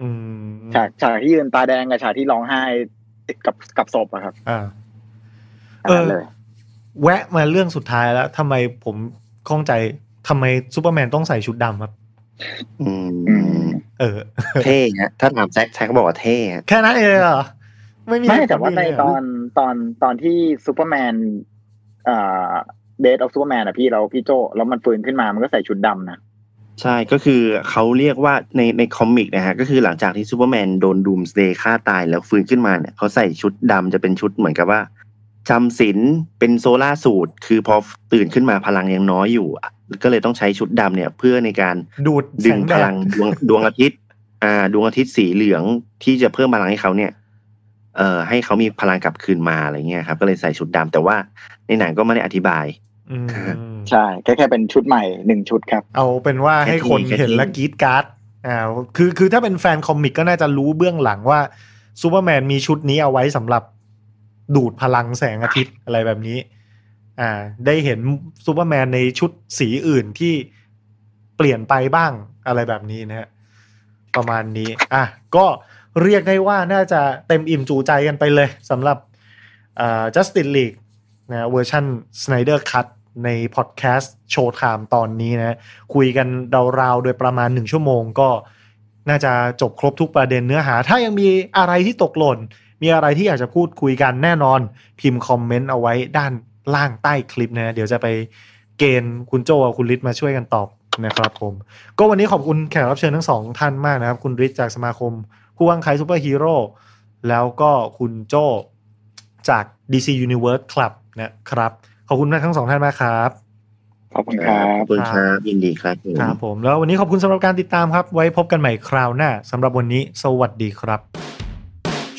อืมฉากฉากที่ยืนตาแดงกับฉากที่ร้องไห้กับกับศพอะครับอ่าอันนั้นเลยแวะมาเรื่องสุดท้ายแล้วทำไมผมข้องใจทำไมซูเปอร์แมนต้องใส่ชุดดำครับ อืมอืมเออ เท่ฮะถ้าถามแซคแซคก็บอกว่าเท่ฮะแค่นั้นเองเหรอไม่มีไม่เหตุผลแต่ว่าในอื่เลยเหรตอนตอนตอนที่ซูเปอร์แมนอ่า Death of Superman อะพี่เราพี่โจแล้วมันฟื้นขึ้นมามันก็ใส่ชุดดำนะ ใช่ก็คือเขาเรียกว่าในใน comic นะฮะก็คือหลังจากที่ซูเปอร์แมนโดนดูมสเดย์ฆ่าตายแล้วฟื้นขึ้นมาเนี่ยเขาใส่ชุดดำจะเป็นชุดเหมือนกับว่าจำศีลเป็น solar suit คือพอตื่นขึ้นมาพลังยังน้อยอยู่อะก็เลยต้องใช้ชุดดำเนี่ย เพื่อในการดูดดึแสงงพแดดลังดวงดวงอาทิตย์ อ่า ดวงอาทิตย์สีเหลืองที่จะเพิ่มพลังให้เขาเนี่ย เอ่อให้เขามีพลังกลับคืนมาอะไรเงี้ยครับ ก็เลยใส่ชุดดำแต่ว่าในหนังก็ไม่ได้อธิบายอืม ใช่แค่แค่เป็นชุดใหม่หนึ่งชุดครับ เอาเป็นว่าให้คนแค่ทีเห็นและกรี๊ดกร๊าดอ่าคือคือถ้าเป็นแฟน comic ก็น่าจะรู้เบื้องหลังว่าซูเปอร์แมนมีชุดนี้เอาไว้สำหรับดูดพลังแสงอาทิตย์อะไรแบบนี้ อ่า ได้เห็นซูเปอร์แมนในชุดสีอื่นที่เปลี่ยนไปบ้างอะไรแบบนี้นะฮะประมาณนี้ อะ ก็เรียกได้ว่าน่าจะเต็มอิ่มจุใจกันไปเลยสำหรับอ่า Justice League นะเวอร์ชัน Snyder Cut ในพอดแคสต์โชว์ไทม์ตอนนี้นะ คุยกันราวๆ โดยประมาณหนึ่งชั่วโมงก็น่าจะจบครบทุกประเด็นเนื้อหา ถ้ายังมีอะไรที่ตกหล่น มีอะไรที่อยากจะพูดคุยกันแน่นอน พิมพ์คอมเมนต์เอาไว้ด้านล่างใต้คลิปนะ เดี๋ยวจะไปเกณฑ์คุณโจกับคุณฤทธิ์มาช่วยกันตอบนะครับผม ก็วันนี้ขอบคุณแขกรับเชิญทั้งสองท่านมากนะครับ คุณฤทธิ์จากสมาคมผู้วางขายซูเปอร์ฮีโร่แล้วก็คุณโจจาก DC Universe Club นะครับ ขอบคุณทั้งสองท่านมากครับขอบคุณครับขอบคุณครับยินดีครับผมครับผมแล้ววันนี้ขอบคุณสำหรับการติดตามครับ ไว้พบกันใหม่คราวหน้าสำหรับวันนี้ สวัสดีครับ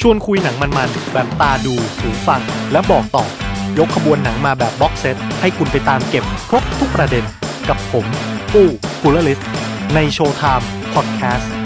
ชวนคุยหนังมันๆแบบตาดูหูฟัง และบอกต่อ ยกขบวนหนังมาแบบ box set ให้คุณไปตามเก็บครบทุกประเด็นกับผม ปู้กูลลิสในโชว์ไทม์พอดแคสต์